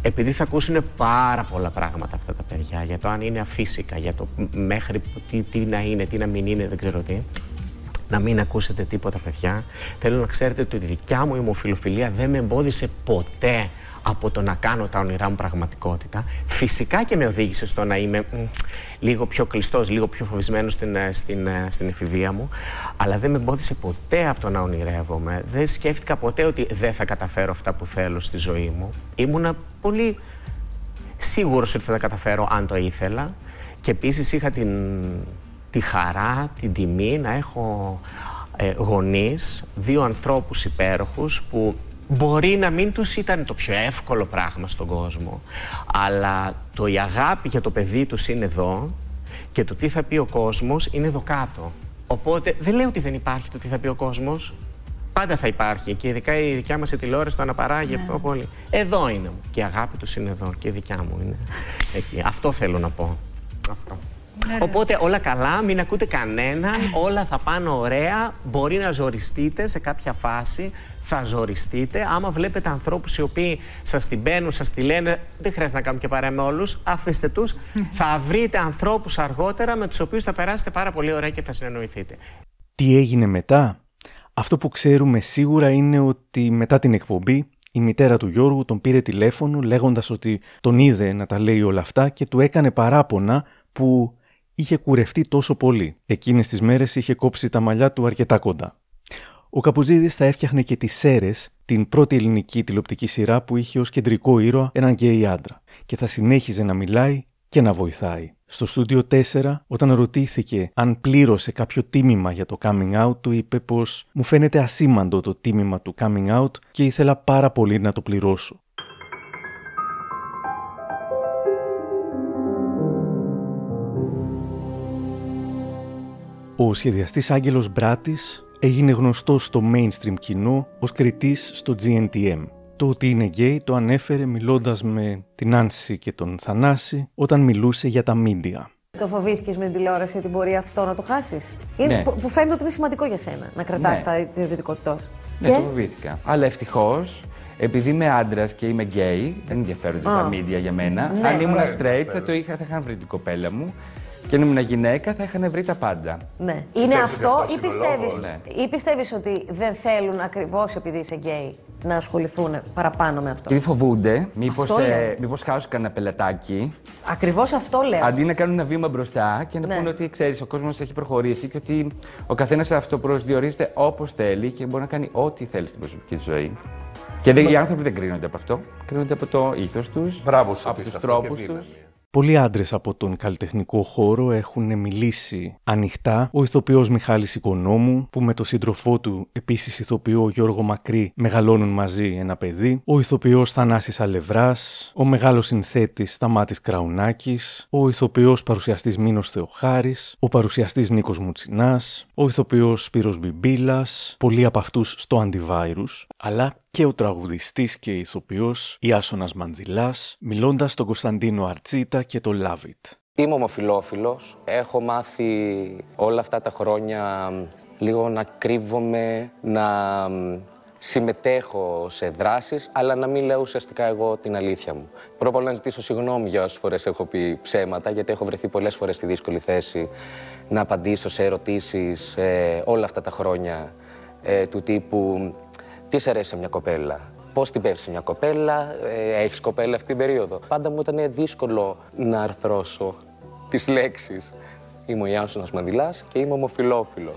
επειδή θα ακούσουν πάρα πολλά πράγματα αυτά τα παιδιά για το αν είναι αφύσικα, για το μέχρι τι, τι να είναι, τι να μην είναι, δεν ξέρω τι να μην ακούσετε τίποτα παιδιά. Θέλω να ξέρετε ότι η δικιά μου ομοφιλοφιλία δεν με εμπόδισε ποτέ από το να κάνω τα όνειρά μου πραγματικότητα. Φυσικά και με οδήγησε στο να είμαι μ, λίγο πιο κλειστός, λίγο πιο φοβισμένος στην, ε, στην, ε, στην εφηβεία μου. Αλλά δεν με εμπόδισε ποτέ από το να ονειρεύομαι. Δεν σκέφτηκα ποτέ ότι δεν θα καταφέρω αυτά που θέλω στη ζωή μου. Ήμουνα πολύ σίγουρος ότι θα τα καταφέρω αν το ήθελα. Και επίσης είχα την, τη χαρά, την τιμή να έχω ε, γονείς, δύο ανθρώπους υπέροχους που μπορεί να μην τους ήταν το πιο εύκολο πράγμα στον κόσμο αλλά το η αγάπη για το παιδί τους είναι εδώ και το τι θα πει ο κόσμος είναι εδώ κάτω. Οπότε δεν λέω ότι δεν υπάρχει το τι θα πει ο κόσμος. Πάντα θα υπάρχει και ειδικά η δικιά μας η τηλεόραση το αναπαράγει αυτό πολύ. Εδώ είναι και η αγάπη τους είναι εδώ και η δικιά μου είναι εκεί. Αυτό θέλω να πω. Αυτό. Οπότε όλα καλά, μην ακούτε κανέναν, όλα θα πάνε ωραία. Μπορεί να ζοριστείτε σε κάποια φάση, θα ζοριστείτε. Άμα βλέπετε ανθρώπους οι οποίοι σας την μπαίνουν, σας τη λένε, δεν χρειάζεται να κάνουμε και παρέα με όλους, αφήστε τους. θα βρείτε ανθρώπους αργότερα με τους οποίους θα περάσετε πάρα πολύ ωραία και θα συνεννοηθείτε. Τι έγινε μετά; Αυτό που ξέρουμε σίγουρα είναι ότι μετά την εκπομπή η μητέρα του Γιώργου τον πήρε τηλέφωνο λέγοντας ότι τον είδε να τα λέει όλα αυτά και του έκανε παράπονα που είχε κουρευτεί τόσο πολύ. Εκείνες τις μέρες είχε κόψει τα μαλλιά του αρκετά κοντά. Ο Καπουτζίδης θα έφτιαχνε και τις Σέρες, την πρώτη ελληνική τηλεοπτική σειρά που είχε ως κεντρικό ήρωα έναν γκέι άντρα και θα συνέχιζε να μιλάει και να βοηθάει. Στο στούντιο 4, όταν ρωτήθηκε αν πλήρωσε κάποιο τίμημα για το coming out, του είπε πως «Μου φαίνεται ασήμαντο το τίμημα του coming out και ήθελα πάρα πολύ να το πληρώσω». Ο σχεδιαστής Άγγελος Μπράτης έγινε γνωστός στο mainstream κοινό ως κριτής στο GNTM. Το ότι είναι γκέι το ανέφερε μιλώντας με την Άνση και τον Θανάση όταν μιλούσε για τα μίντια. Το φοβήθηκες με την τηλεόραση ότι μπορεί αυτό να το χάσεις; Ναι. Που, που φαίνεται ότι είναι σημαντικό για σένα να κρατάς Ναι. τα την ιδιωτικότητάς σου. Ναι, το φοβήθηκα. Αλλά ευτυχώς, επειδή είμαι άντρας και είμαι γκέι, δεν ενδιαφέρονται Α. τα μίντια για μένα. Ναι. Αν ήμουν Ναι. straight, θα, το είχα, θα είχαν βρει την κοπέλα μου. Και αν ήμουν γυναίκα, θα είχαν βρει τα πάντα. Ναι. Είναι Πιστεύεις ότι αυτός αυτός ή είναι ο πιστεύει λόγος; Ναι. ή πιστεύεις ότι δεν θέλουν ακριβώς επειδή είσαι γκέι να ασχοληθούν παραπάνω με αυτό; Γιατί φοβούνται, μήπως, Αυτό λέω. ε, μήπως χάσουν κανένα πελατάκι. Ακριβώς αυτό λέω. Αντί να κάνουν ένα βήμα μπροστά και να Ναι. πούνε ότι ξέρεις, ο κόσμος έχει προχωρήσει και ότι ο καθένας αυτοπροσδιορίζεται όπως θέλει και μπορεί να κάνει ό,τι θέλει στην προσωπική του ζωή. Και δεν, οι άνθρωποι δεν κρίνονται από αυτό. Κρίνονται από το ήθος τους, Μπράβο σου από πεις τους αυτό τρόπους και τους. Δύναμη. Πολλοί άντρες από τον καλλιτεχνικό χώρο έχουν μιλήσει ανοιχτά. Ο ηθοποιός Μιχάλης Οικονόμου, που με τον σύντροφό του, επίσης ηθοποιό Γιώργο Μακρύ, μεγαλώνουν μαζί ένα παιδί. Ο ηθοποιός Θανάσης Αλευράς, ο μεγάλος συνθέτης Σταμάτης Κραουνάκης, ο ηθοποιός παρουσιαστής Μίνος Θεοχάρης, ο παρουσιαστής Νίκος Μουτσινάς, ο ηθοποιός Σπύρος Μπιμπίλας, πολλοί από αυτούς στο Antivirus, αλλά και ο τραγουδιστής και ηθοποιός Ιάσονας Μαντζιλάς, μιλώντας στον Κωνσταντίνο Αρτσίτα και το Love It. Είμαι ομοφιλόφιλος. Έχω μάθει όλα αυτά τα χρόνια μ, λίγο να κρύβομαι, να μ, συμμετέχω σε δράσεις, αλλά να μην λέω ουσιαστικά εγώ την αλήθεια μου. Πρώτα απ' όλα να ζητήσω συγγνώμη για όσες φορές έχω πει ψέματα, γιατί έχω βρεθεί πολλές φορές στη δύσκολη θέση να απαντήσω σε ερωτήσεις ε, όλα αυτά τα χρόνια ε, του τύπου «Τι σε αρέσει σε μια κοπέλα, Πώς την πέφτει μια κοπέλα, ε, έχεις κοπέλα αυτή την περίοδο; Πάντα μου ήταν δύσκολο να αρθρώσω τις λέξεις. Είμαι ο Ιάννη Μανδυλά και είμαι ομοφυλόφιλο.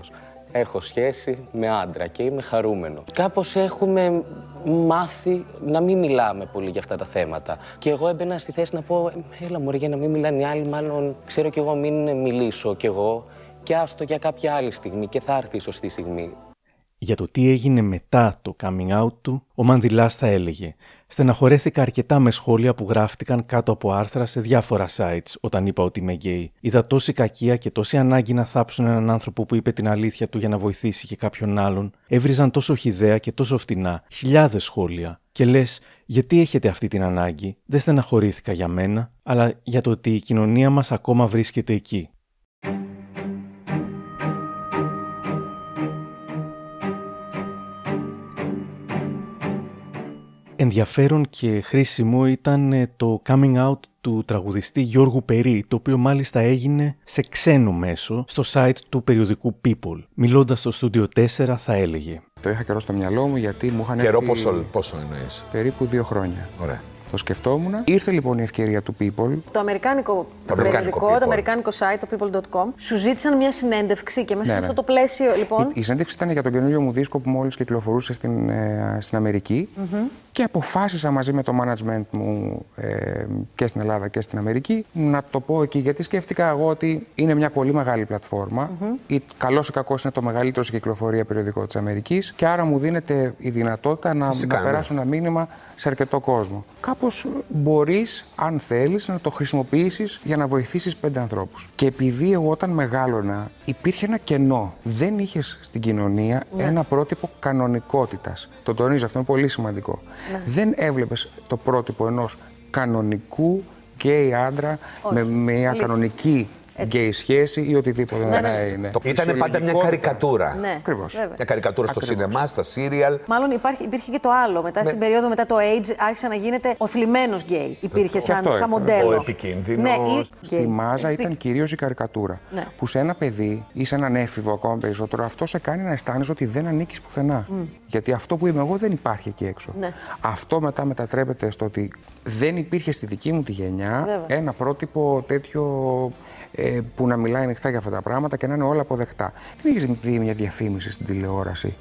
Έχω σχέση με άντρα και είμαι χαρούμενο. Κάπως έχουμε μάθει να μην μιλάμε πολύ για αυτά τα θέματα. Και εγώ έμπαινα στη θέση να πω: «Ε, Έλα, Μωρή, για να μην μιλάνε οι άλλοι, μάλλον ξέρω κι εγώ, μην μιλήσω κι εγώ. Και άστο για κάποια άλλη στιγμή και θα έρθει η σωστή στιγμή. Για το τι έγινε μετά το coming out του, ο Μανδυλάς θα έλεγε Στεναχωρέθηκα αρκετά με σχόλια που γράφτηκαν κάτω από άρθρα σε διάφορα sites όταν είπα ότι είμαι γκέι. Είδα τόση κακία και τόση ανάγκη να θάψουν έναν άνθρωπο που είπε την αλήθεια του για να βοηθήσει και κάποιον άλλον. Έβριζαν τόσο χιδέα και τόσο φτηνά. Χιλιάδες σχόλια. Και λες, γιατί έχετε αυτή την ανάγκη; Δεν στεναχωρήθηκα για μένα, αλλά για το ότι η κοινωνία μας ακόμα βρίσκεται εκεί. Ενδιαφέρον και χρήσιμο ήταν ε, το coming out του τραγουδιστή Γιώργου Περί, το οποίο μάλιστα έγινε σε ξένο μέσο στο site του περιοδικού People. Μιλώντας στο Studio 4 θα έλεγε Το είχα καιρό στο μυαλό μου γιατί μου είχαν Καιρό έρθει πόσο, πόσο εννοείς; περίπου δύο χρόνια. Ωραία. Το σκεφτόμουν. Ήρθε λοιπόν η ευκαιρία του People. Το αμερικάνικο Το αμερικάνικο περιοδικό, People. το αμερικάνικο site, το people.com, σου ζήτησαν μια συνέντευξη και μέσα Ναι, σε ναι. αυτό το πλαίσιο, λοιπόν. Η, η συνέντευξη ήταν για τον καινούριο μου δίσκο που μόλις κυκλοφορούσε στην, ε, στην Αμερική. Μμμ. Και αποφάσισα μαζί με το management μου ε, και στην Ελλάδα και στην Αμερική να το πω εκεί. Γιατί σκέφτηκα εγώ ότι είναι μια πολύ μεγάλη πλατφόρμα. Ή καλός ή κακός είναι το μεγαλύτερο σε κυκλοφορία περιοδικό της Αμερικής. Και άρα μου δίνεται η δυνατότητα να, Φυσικά, να ναι. περάσω ένα μήνυμα σε αρκετό κόσμο. Κάπως μπορείς, αν θέλεις, να το χρησιμοποιήσεις για να βοηθήσεις πέντε ανθρώπους. Και επειδή εγώ όταν μεγάλωνα υπήρχε ένα κενό. Δεν είχες στην κοινωνία Ναι. ένα πρότυπο κανονικότητας. Το τονίζω, αυτό είναι πολύ σημαντικό. Ναι. Δεν έβλεπες το πρότυπο ενός κανονικού γκέι άντρα Όχι. με μια Αλήθεια. κανονική γκέι σχέση ή οτιδήποτε Ναι, να ναι. είναι. Ήταν πάντα μια καρικατούρα. Ναι, Ακριβώς. βέβαια. Μια καρικατούρα στο Ακριβώς. σινεμά, στα σίριαλ. Μάλλον υπάρχει, υπήρχε και το άλλο. Μετά Ναι. στην περίοδο μετά το age άρχισε να γίνεται ο θλιμμένος γκέι. Υπήρχε Και σαν, αυτό σαν έφερε. μοντέλο. Ο επικίνδυνος. Ναι, ή... Στη γκέι. μάζα Έτσι, ήταν κυρίως η καρικατούρα. Ναι. Που σε ένα παιδί ή σε έναν έφηβο ακόμα περισσότερο, αυτό σε κάνει να αισθάνεσαι ότι δεν ανήκεις πουθενά. Μμ. Γιατί αυτό που είμαι εγώ δεν υπάρχει εκεί έξω. Ναι. Αυτό μετά μετατρέπεται στο ότι δεν υπήρχε στη δική μου τη γενιά Βέβαια. ένα πρότυπο τέτοιο ε, που να μιλάει ανοιχτά για αυτά τα πράγματα και να είναι όλα αποδεκτά. Δεν έχεις δει μια διαφήμιση στην τηλεόραση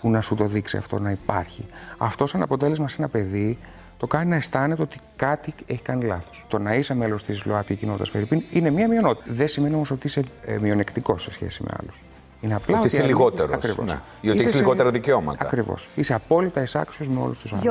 που να σου το δείξει αυτό να υπάρχει. Αυτό σαν αποτέλεσμα σε ένα παιδί το κάνει να αισθάνεται ότι κάτι έχει κάνει λάθος. Το να είσαι μέλος της ΛΟΑΤΚΙ κοινότητας Φερρυπίν είναι μία μειονότητα. Δεν σημαίνει όμως ότι είσαι ε, μειονεκτικός σε σχέση με άλλους. Είναι απλά Ότι είσαι ανήκεις- λιγότερος, Ακριβώς. ναι. Ή ότι Είσαι έχεις σε- λιγότερα δικαιώματα. Ακριβώς. Είσαι απόλυτα εισάξιο με όλους τους άλλους.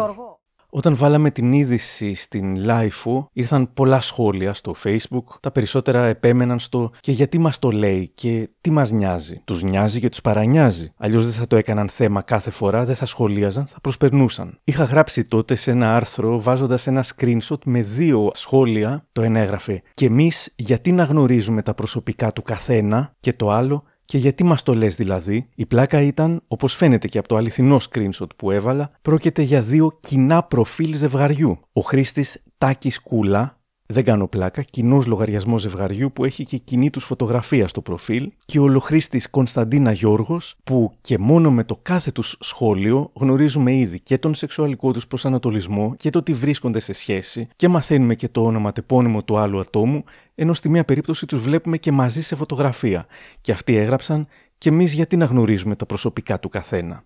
Γιώργο. Όταν βάλαμε την είδηση στην LIFO, ήρθαν πολλά σχόλια στο Facebook. Τα περισσότερα επέμεναν στο και γιατί μας το λέει και τι μας νοιάζει; Τους νοιάζει και τους παρανοιάζει. Αλλιώς δεν θα το έκαναν θέμα κάθε φορά, δεν θα σχολίαζαν, θα προσπερνούσαν. Είχα γράψει τότε σε ένα άρθρο βάζοντας ένα screenshot με δύο σχόλια. Το ένα έγραφε «Και εμείς γιατί να γνωρίζουμε τα προσωπικά του καθένα» και το άλλο και γιατί μας το λες δηλαδή, η πλάκα ήταν, όπως φαίνεται και από το αληθινό screenshot που έβαλα, πρόκειται για δύο κοινά προφίλ ζευγαριού. Ο χρήστης Τάκης Κούλα, δεν κάνω πλάκα, κοινός λογαριασμός ζευγαριού που έχει και κοινή τους φωτογραφία στο προφίλ και ο ολοχρήστης Κωνσταντίνα Γιώργος, που και μόνο με το κάθε τους σχόλιο γνωρίζουμε ήδη και τον σεξουαλικό τους προσανατολισμό και το ότι βρίσκονται σε σχέση και μαθαίνουμε και το όνομα τεπώνυμο του άλλου ατόμου, ενώ στη μία περίπτωση τους βλέπουμε και μαζί σε φωτογραφία. Και αυτοί έγραψαν και εμείς γιατί να γνωρίζουμε τα προσωπικά του καθένα.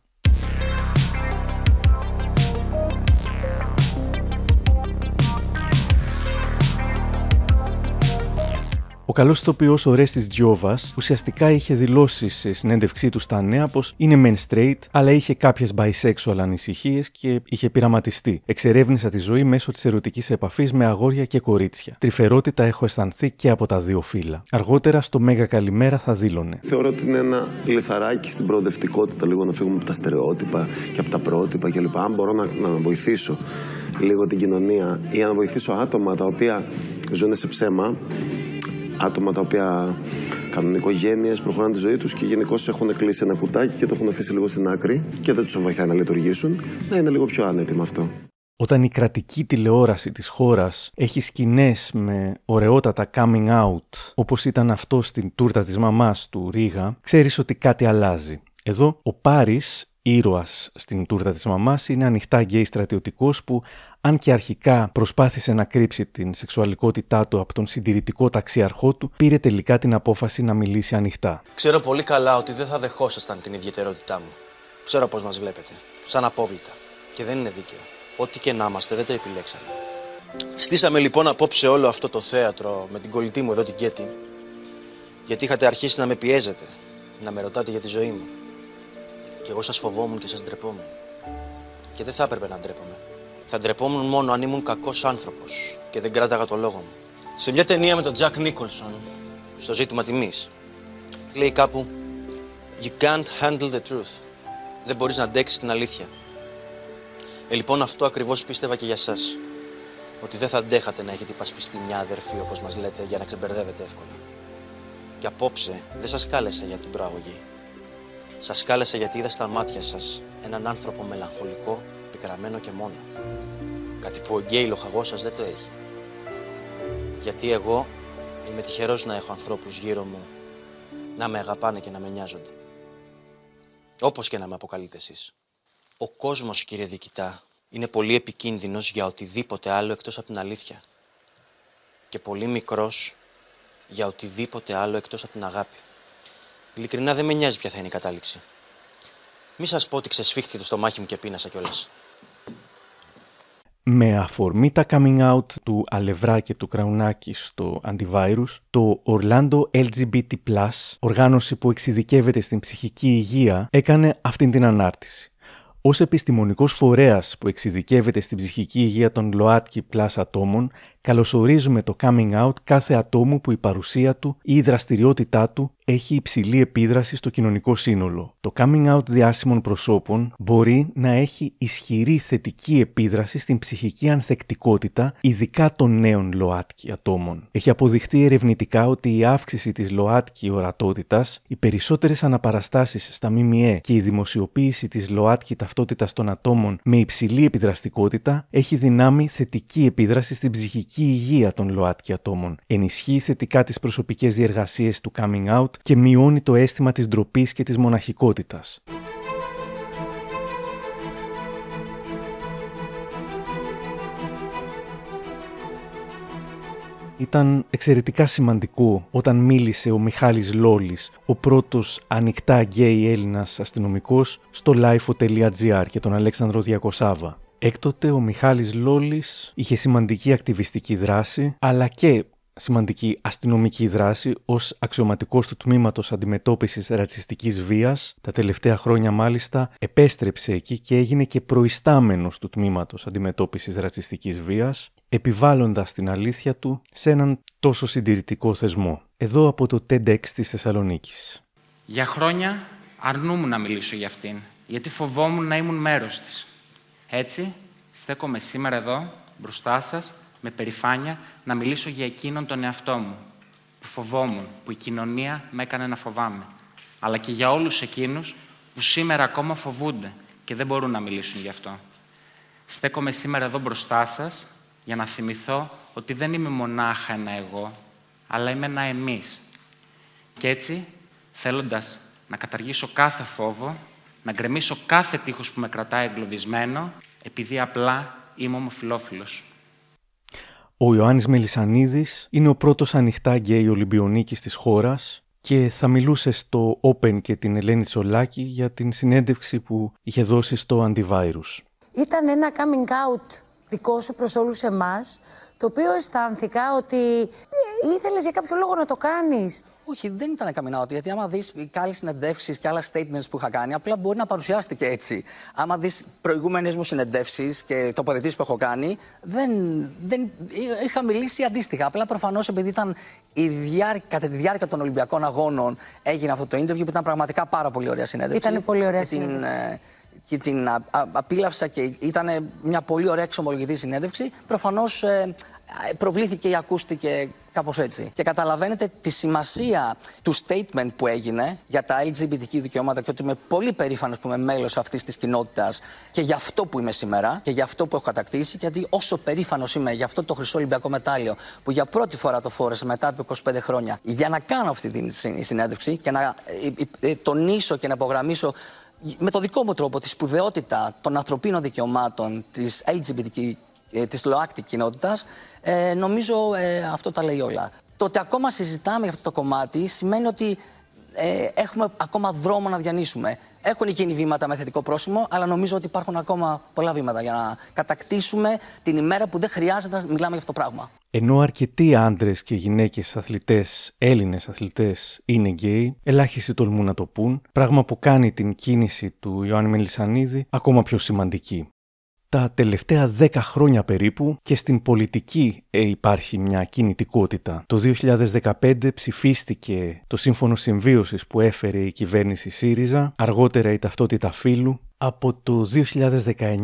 Ο καλός ηθοποιός ο Ρέστης Τζιόβας ουσιαστικά είχε δηλώσει σε συνέντευξή του στα νέα πως είναι men straight, αλλά είχε κάποιες bisexual ανησυχίες και είχε πειραματιστεί. Εξερεύνησα τη ζωή μέσω της ερωτικής επαφής με αγόρια και κορίτσια. Τρυφερότητα έχω αισθανθεί και από τα δύο φύλλα. Αργότερα στο Μέγα Καλημέρα θα δήλωνε. Θεωρώ ότι είναι ένα λιθαράκι στην προοδευτικότητα, λίγο να φύγουμε από τα στερεότυπα και από τα πρότυπα κλπ. Αν μπορώ να, να βοηθήσω λίγο την κοινωνία ή να βοηθήσω άτομα τα οποία ζουν σε ψέμα, άτομα τα οποία κάνουν οικογένειες, προχωράνε τη ζωή τους και γενικώ έχουν κλείσει ένα κουτάκι και το έχουν αφήσει λίγο στην άκρη και δεν τους βοηθάει να λειτουργήσουν, να είναι λίγο πιο άνετοι με αυτό. Όταν η κρατική τηλεόραση της χώρας έχει σκηνές με ωραιότατα coming out, όπως ήταν αυτό στην τούρτα της μαμάς του Ρίγα, ξέρεις ότι κάτι αλλάζει. Εδώ ο Πάρης, ήρωας στην τούρτα της μαμάς, είναι ανοιχτά γκέι στρατιωτικός που αν και αρχικά προσπάθησε να κρύψει την σεξουαλικότητά του από τον συντηρητικό ταξιαρχό του, πήρε τελικά την απόφαση να μιλήσει ανοιχτά. Ξέρω πολύ καλά ότι δεν θα δεχόσασταν την ιδιαιτερότητά μου. Ξέρω πώς μας βλέπετε. Σαν απόβλητα. Και δεν είναι δίκαιο. Ό,τι και να είμαστε, δεν το επιλέξαμε. Στήσαμε λοιπόν απόψε όλο αυτό το θέατρο με την κολλητή μου εδώ την Κέτη. Γιατί είχατε αρχίσει να με πιέζετε, να με ρωτάτε για τη ζωή μου. Και εγώ σας φοβόμουν και σας ντρεπόμουν. Και δεν θα έπρεπε να ντρέπομαι. Θα ντρεπόμουν μόνο αν ήμουν κακός άνθρωπος και δεν κράταγα το λόγο μου. Σε μια ταινία με τον Τζακ Νίκολσον, στο ζήτημα τιμής, λέει κάπου You can't handle the truth. Δεν μπορείς να αντέξεις την αλήθεια. Ε, λοιπόν, αυτό ακριβώς πίστευα και για σας. Ότι δεν θα αντέχατε να έχετε υπασπιστεί μια αδερφή, όπως μας λέτε, για να ξεμπερδεύετε εύκολα. Και απόψε δεν σας κάλεσα για την προαγωγή. Σας κάλεσα γιατί είδα στα μάτια σας έναν άνθρωπο μελαγχολικό, πικραμένο και μόνο. Κάτι που ο γκέι λοχαγός σας δεν το έχει. Γιατί εγώ είμαι τυχερός να έχω ανθρώπους γύρω μου να με αγαπάνε και να με νοιάζονται. Όπως και να με αποκαλείτε εσείς. Ο κόσμος, κύριε Δικητά, είναι πολύ επικίνδυνος για οτιδήποτε άλλο εκτός από την αλήθεια. Και πολύ μικρός για οτιδήποτε άλλο εκτός από την αγάπη. Ειλικρινά δεν με νοιάζει ποια θα είναι η κατάληξη. Μη σας πω ότι ξεσφίχτηκε το στομάχι μου και πίνασα κιόλας. Με αφορμή τα coming out του Αλευρά και του Κραουνάκη στο Antivirus, το Orlando LGBT+, οργάνωση που εξειδικεύεται στην ψυχική υγεία, έκανε αυτήν την ανάρτηση. Ω επιστημονικός φορέας που εξειδικεύεται στην ψυχική υγεία των ΛΟΑΤΚΙ Plus ατόμων, καλωσορίζουμε το coming out κάθε ατόμου που η παρουσία του ή η δραστηριότητά του έχει υψηλή επίδραση στο κοινωνικό σύνολο. Το coming out διάσημων προσώπων μπορεί να έχει ισχυρή θετική επίδραση στην ψυχική ανθεκτικότητα, ειδικά των νέων ΛΟΑΤΚΙ ατόμων. Έχει αποδειχθεί ερευνητικά ότι η αύξηση της ΛΟΑΤΚΙ ορατότητας, οι περισσότερες αναπαραστάσεις στα ΜΜΕ και η δημοσιοποίηση της ΛΟΑΤΚΙ ταυτότητας των ατόμων με υψηλή επιδραστικότητα έχει δυνάμει θετική επίδραση στην ψυχική υγεία των ΛΟΑΤΚΙ ατόμων, ενισχύει θετικά τις προσωπικές διεργασίες του coming out και μειώνει το αίσθημα της ντροπής και της μοναχικότητας. Ήταν εξαιρετικά σημαντικό όταν μίλησε ο Μιχάλης Λόλης, ο πρώτος ανοιχτά γκέι Έλληνας αστυνομικός, στο lifeo.gr και τον Αλέξανδρο Διακοσάβα. Έκτοτε ο Μιχάλης Λόλης είχε σημαντική ακτιβιστική δράση, αλλά και σημαντική αστυνομική δράση ως αξιωματικός του τμήματος αντιμετώπισης ρατσιστικής βίας. Τα τελευταία χρόνια μάλιστα επέστρεψε εκεί και έγινε και προϊστάμενος του τμήματος αντιμετώπισης ρατσιστικής βίας, επιβάλλοντας την αλήθεια του σε έναν τόσο συντηρητικό θεσμό. Εδώ από το TEDx της Θεσσαλονίκης. Για χρόνια αρνούμουν να μιλήσω για αυτήν, γιατί φοβόμουν να ήμουν μέρος της. Έτσι, στέκομαι σήμερα εδώ, μπροστά σας, με περηφάνεια, να μιλήσω για εκείνον τον εαυτό μου, που φοβόμουν, που η κοινωνία με έκανε να φοβάμαι. Αλλά και για όλους εκείνους που σήμερα ακόμα φοβούνται και δεν μπορούν να μιλήσουν γι' αυτό. Στέκομαι σήμερα εδώ μπροστά σας για να θυμηθώ ότι δεν είμαι μονάχα ένα εγώ, αλλά είμαι ένα εμείς. Και έτσι, θέλοντας να καταργήσω κάθε φόβο, να γκρεμίσω κάθε τείχος που με κρατάει εγκλωβισμένο, επειδή απλά είμαι ομοφιλόφιλος. Ο Ιωάννης Μελισανίδης είναι ο πρώτος ανοιχτά γκέι Ολυμπιονίκης της χώρας και θα μιλούσε στο Open και την Ελένη Τσολάκη για την συνέντευξη που είχε δώσει στο Antivirus. Ήταν ένα coming out δικό σου προς όλους εμάς, το οποίο αισθάνθηκα ότι ε, ήθελες για κάποιο λόγο να το κάνεις. Όχι, δεν ήταν coming out. Γιατί άμα δεις και άλλες συνεντεύξεις και άλλα statements που είχα κάνει, απλά μπορεί να παρουσιάστηκε έτσι. Άμα δεις προηγούμενες μου συνεντεύξεις και τοποθετήσεις που έχω κάνει, δεν, δεν είχα μιλήσει αντίστοιχα. Απλά προφανώς επειδή ήταν η διάρκεια, κατά τη διάρκεια των Ολυμπιακών Αγώνων έγινε αυτό το interview που ήταν πραγματικά πάρα πολύ ωραία συνέντευξη. Ήταν πολύ ωραία και την, συνέντευξη. ε, και την α, α, απίλαυσα και ήταν μια πολύ ωραία εξομολογητή συνέντευξη. Προφανώς ε, προβλήθηκε ή ακούστηκε κάπως έτσι. Και καταλαβαίνετε τη σημασία του statement που έγινε για τα LGBTQ δικαιώματα και ότι είμαι πολύ περήφανος που είμαι μέλος αυτής της κοινότητας και για αυτό που είμαι σήμερα και για αυτό που έχω κατακτήσει. Γιατί όσο περήφανος είμαι για αυτό το χρυσό Ολυμπιακό μετάλλιο που για πρώτη φορά το φόρεσα μετά από 25 χρόνια για να κάνω αυτή τη συνέντευξη και να ε, ε, τονίσω και να υπογραμμίσω με το δικό μου τρόπο τη σπουδαιότητα των ανθρωπίνων δικαιωμάτων της LGBTQ ε, της ΛΟΑΚΤΙ κοινότητας, ε, νομίζω ε, αυτό τα λέει όλα. Το ότι ακόμα συζητάμε για αυτό το κομμάτι σημαίνει ότι ε, έχουμε ακόμα δρόμο να διανύσουμε. Έχουν γίνει βήματα με θετικό πρόσημο, αλλά νομίζω ότι υπάρχουν ακόμα πολλά βήματα για να κατακτήσουμε την ημέρα που δεν χρειάζεται να μιλάμε για αυτό το πράγμα. Ενώ αρκετοί άντρες και γυναίκες αθλητές, Έλληνες αθλητές, είναι γκέι, ελάχιστοι τολμούν να το πούν, πράγμα που κάνει την κίνηση του Ιωάννη Μελισανίδη ακόμα πιο σημαντική. Τα τελευταία 10 χρόνια περίπου και στην πολιτική ε, υπάρχει μια κινητικότητα. Το 2015 ψηφίστηκε το σύμφωνο συμβίωσης που έφερε η κυβέρνηση ΣΥΡΙΖΑ, αργότερα η ταυτότητα φύλου. Από το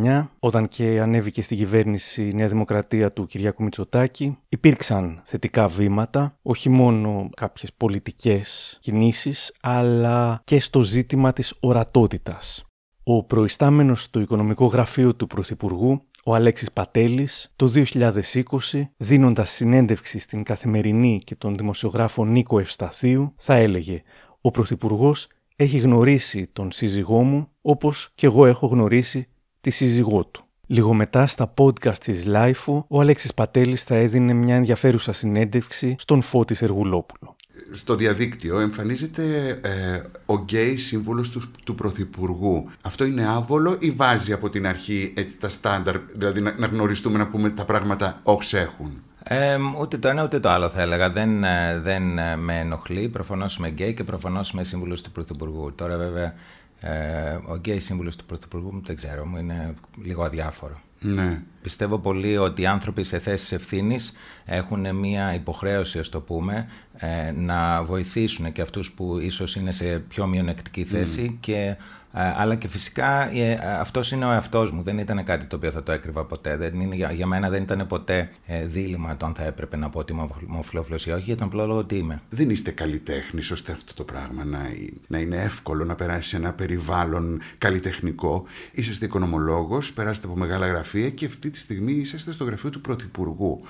2019, όταν και ανέβηκε στην κυβέρνηση η Νέα Δημοκρατία του Κυριάκου Μητσοτάκη, υπήρξαν θετικά βήματα, όχι μόνο κάποιες πολιτικές κινήσεις, αλλά και στο ζήτημα της ορατότητας. Ο προϊστάμενος στο οικονομικό γραφείο του Πρωθυπουργού, ο Αλέξης Πατέλης, το 2020, δίνοντας συνέντευξη στην Καθημερινή και τον δημοσιογράφο Νίκο Ευσταθίου, θα έλεγε «Ο Πρωθυπουργός έχει γνωρίσει τον σύζυγό μου, όπως και εγώ έχω γνωρίσει τη σύζυγό του». Λίγο μετά στα podcast της LiFO, ο Αλέξης Πατέλης θα έδινε μια ενδιαφέρουσα συνέντευξη στον Φώτης Σεργουλόπουλο στο διαδίκτυο εμφανίζεται ε, ο γκέι σύμβουλος τους, του Πρωθυπουργού. Αυτό είναι άβολο ή βάζει από την αρχή έτσι τα στάνταρ, δηλαδή να, να γνωριστούμε να πούμε τα πράγματα όπως έχουν; Ε, ούτε το ένα ούτε το άλλο θα έλεγα. Δεν, ε, δεν ε, με ενοχλεί. Προφανώς είμαι γκέι και προφανώς είμαι σύμβουλος του Πρωθυπουργού. Τώρα, βέβαια, ε, ο γκέι σύμβουλος του Πρωθυπουργού δεν ξέρω, μου είναι λίγο αδιάφορο. Ναι. Πιστεύω πολύ ότι οι άνθρωποι σε θέσεις ευθύνης έχουν μια υποχρέωση, ας το πούμε, ε, να βοηθήσουν και αυτούς που ίσως είναι σε πιο μειονεκτική θέση και ε, αλλά και φυσικά ε, αυτός είναι ο εαυτός μου. Δεν ήταν κάτι το οποίο θα το έκρυβα ποτέ. Δεν είναι, για, μένα δεν ήταν ποτέ ε, δίλημμα το αν θα έπρεπε να πω ότι είμαι ομοφυλόφιλος ή όχι, για τον απλό λόγο ότι είμαι. Δεν είστε καλλιτέχνης ώστε αυτό το πράγμα να, να είναι εύκολο να περάσει σε ένα περιβάλλον καλλιτεχνικό. Είσαστε οικονομολόγος, περάσετε από μεγάλα γραφεία και αυτή τη στιγμή είσαστε στο γραφείο του Πρωθυπουργού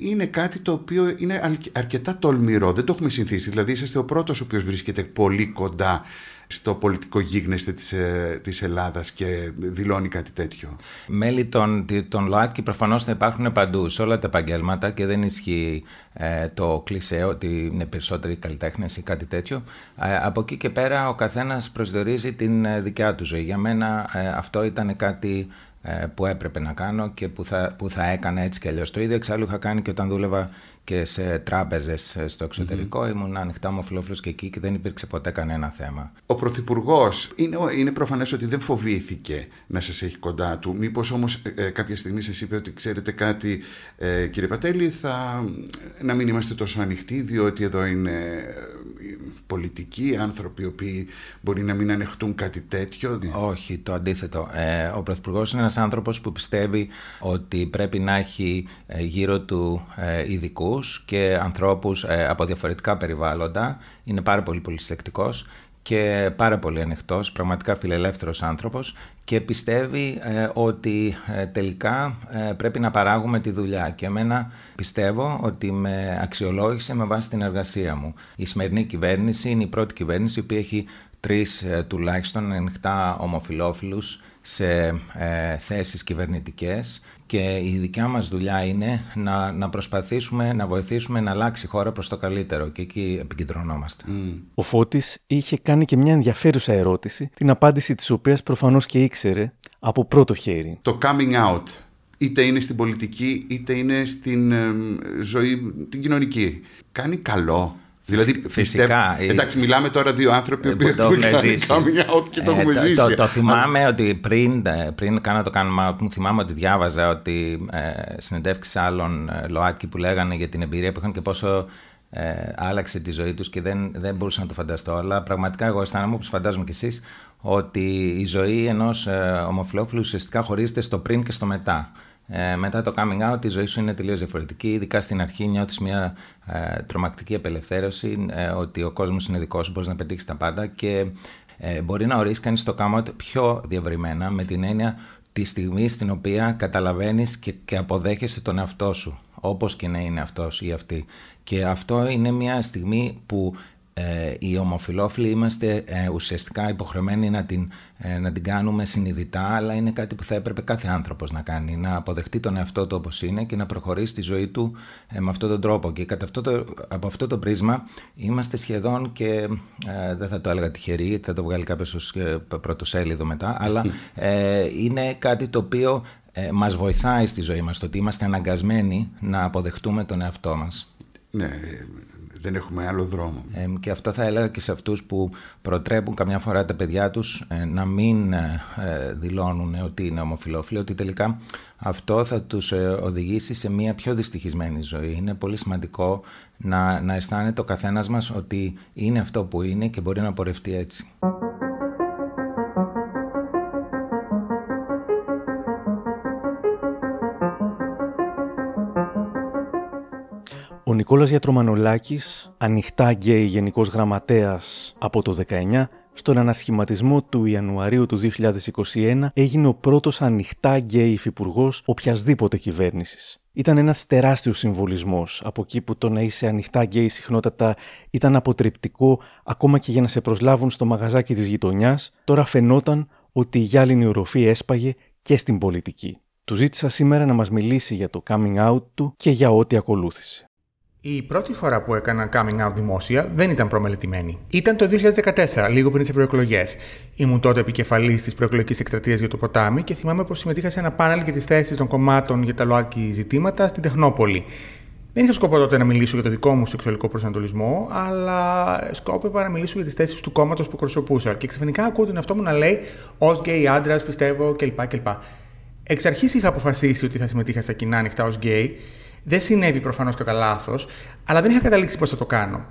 είναι κάτι το οποίο είναι αρκετά τολμηρό. Δεν το έχουμε συνηθίσει. Δηλαδή, είσαστε ο πρώτος ο οποίος βρίσκεται πολύ κοντά στο πολιτικό γίγνεσθε της, ε, της Ελλάδας και δηλώνει κάτι τέτοιο. Μέλη των, των ΛΟΑΤΚΙ προφανώς θα υπάρχουν παντού σε όλα τα επαγγέλματα και δεν ισχύει ε, το κλισέ ότι είναι περισσότεροι καλλιτέχνες ή κάτι τέτοιο. Ε, από εκεί και πέρα ο καθένας προσδιορίζει την ε, δικιά του ζωή. Για μένα αυτό ήταν κάτι που έπρεπε να κάνω και που θα, που θα έκανα έτσι και αλλιώς. Το ίδιο εξάλλου είχα κάνει και όταν δούλευα και σε τράπεζες στο εξωτερικό. Mm-hmm. Ήμουν ανοιχτά ομοφυλόφιλος και εκεί και δεν υπήρξε ποτέ κανένα θέμα. Ο Πρωθυπουργός είναι, είναι προφανές ότι δεν φοβήθηκε να σας έχει κοντά του. Μήπως όμως ε, ε, κάποια στιγμή σας είπε ότι ξέρετε κάτι, ε, κύριε Πατέλη, θα, να μην είμαστε τόσο ανοιχτοί, διότι εδώ είναι ε, πολιτικοί άνθρωποι οι οποίοι μπορεί να μην ανεχτούν κάτι τέτοιο. Όχι, το αντίθετο. Ε, ο Πρωθυπουργός είναι ένας άνθρωπος που πιστεύει ότι πρέπει να έχει γύρω του ε, ειδικούς και ανθρώπους ε, από διαφορετικά περιβάλλοντα. Είναι πάρα πολύ πολυσυλλεκτικός και πάρα πολύ ανοιχτός, πραγματικά φιλελεύθερος άνθρωπος και πιστεύει ε, ότι ε, τελικά πρέπει να παράγουμε τη δουλειά και εμένα πιστεύω ότι με αξιολόγησε με βάση την εργασία μου. Η σημερινή κυβέρνηση είναι η πρώτη κυβέρνηση που έχει τρεις τουλάχιστον ανοιχτά ομοφιλόφιλους σε ε, θέσεις κυβερνητικές και η δικιά μας δουλειά είναι να, να προσπαθήσουμε να βοηθήσουμε να αλλάξει η χώρα προς το καλύτερο και εκεί επικεντρωνόμαστε. Ο Φώτης είχε κάνει και μια ενδιαφέρουσα ερώτηση, την απάντηση της οποίας προφανώς και ήξερε από πρώτο χέρι. Το coming out, είτε είναι στην πολιτική είτε είναι στην ζωή την κοινωνική, κάνει καλό Δηλαδή, Φυσικά. Εντάξει, μιλάμε τώρα δύο άνθρωποι που το έχουν ζήσει. και το έχουμε ζήσει. Το, το θυμάμαι ότι πριν, πριν κάνω το κάνουμε μου θυμάμαι ότι διάβαζα ότι ε, συνεντεύξεις άλλων ε, ΛΟΑΤΚΙ που λέγανε για την εμπειρία που είχαν και πόσο ε, άλλαξε τη ζωή τους και δεν, δεν μπορούσα να το φανταστώ. Αλλά πραγματικά εγώ αισθάνομαι, όπως φαντάζομαι κι εσείς, ότι η ζωή ενός ε, ομοφυλόφιλου ουσιαστικά χωρίζεται στο πριν και στο μετά. Ε, μετά το coming out η ζωή σου είναι τελείως διαφορετική. Ειδικά στην αρχή νιώθεις μια ε, τρομακτική απελευθέρωση ε, ότι ο κόσμος είναι δικός σου, μπορείς να πετύχεις τα πάντα και ε, μπορεί να ορίσεις κανείς το coming out πιο διαβριμένα με την έννοια τη στιγμή στην οποία καταλαβαίνεις και, και αποδέχεσαι τον εαυτό σου όπως και να είναι αυτός ή αυτή. Και αυτό είναι μια στιγμή που ε, οι ομοφιλόφιλοι είμαστε ε, ουσιαστικά υποχρεωμένοι να την, ε, να την κάνουμε συνειδητά, αλλά είναι κάτι που θα έπρεπε κάθε άνθρωπος να κάνει, να αποδεχτεί τον εαυτό του όπως είναι και να προχωρήσει τη ζωή του ε, με αυτόν τον τρόπο. Και κατά αυτό το, από αυτό το πρίσμα είμαστε σχεδόν και ε, δεν θα το έλεγα τυχεροί, θα το βγάλει κάποιος ως πρωτοσέλιδο μετά, αλλά είναι κάτι το οποίο μας βοηθάει στη ζωή μας, το ότι είμαστε αναγκασμένοι να αποδεχτούμε τον εαυτό μας. Ναι, Δεν έχουμε άλλο δρόμο. Ε, και αυτό θα έλεγα και σε αυτούς που προτρέπουν καμιά φορά τα παιδιά τους ε, να μην ε, ε, δηλώνουν ότι είναι ομοφιλόφιλοι, ότι τελικά αυτό θα τους οδηγήσει σε μια πιο δυστυχισμένη ζωή. Είναι πολύ σημαντικό να, να αισθάνεται ο καθένας μας ότι είναι αυτό που είναι και μπορεί να πορευτεί έτσι. Νικόλας Γιατρομανολάκης, ανοιχτά γκέι γενικός γραμματέας από το 19, στον ανασχηματισμό του Ιανουαρίου του 2021 έγινε ο πρώτος ανοιχτά γκέι υφυπουργός οποιασδήποτε κυβέρνησης. Ήταν ένας τεράστιος συμβολισμός από εκεί που το να είσαι ανοιχτά γκέι συχνότατα ήταν αποτρεπτικό ακόμα και για να σε προσλάβουν στο μαγαζάκι της γειτονιάς, τώρα φαινόταν ότι η γυάλινη οροφή έσπαγε και στην πολιτική. Του ζήτησα σήμερα να μας μιλήσει για το coming out του και για ό,τι ακολούθησε. Η πρώτη φορά που έκανα coming out δημόσια δεν ήταν προμελετημένη. Ήταν το 2014, λίγο πριν τις ευρωεκλογές. Ήμουν τότε επικεφαλής της προεκλογικής εκστρατείας για το ποτάμι και θυμάμαι πως συμμετείχα σε ένα πάνελ για τις θέσεις των κομμάτων για τα ΛΟΑΤΚΙ ζητήματα στην Τεχνόπολη. Δεν είχα σκοπό τότε να μιλήσω για το δικό μου σεξουαλικό προσανατολισμό, αλλά σκόπευα να μιλήσω για τις θέσεις του κόμματος που προσωπούσα. Και ξαφνικά ακούω τον εαυτό μου να λέει Ως γκέι άντρας, πιστεύω κλπ. κλπ. Εξ αρχής είχα αποφασίσει ότι θα συμμετείχα στα κοινά ανοιχτά ως γκέι δεν συνέβη προφανώς κατά λάθος, αλλά δεν είχα καταλήξει πώς θα το κάνω.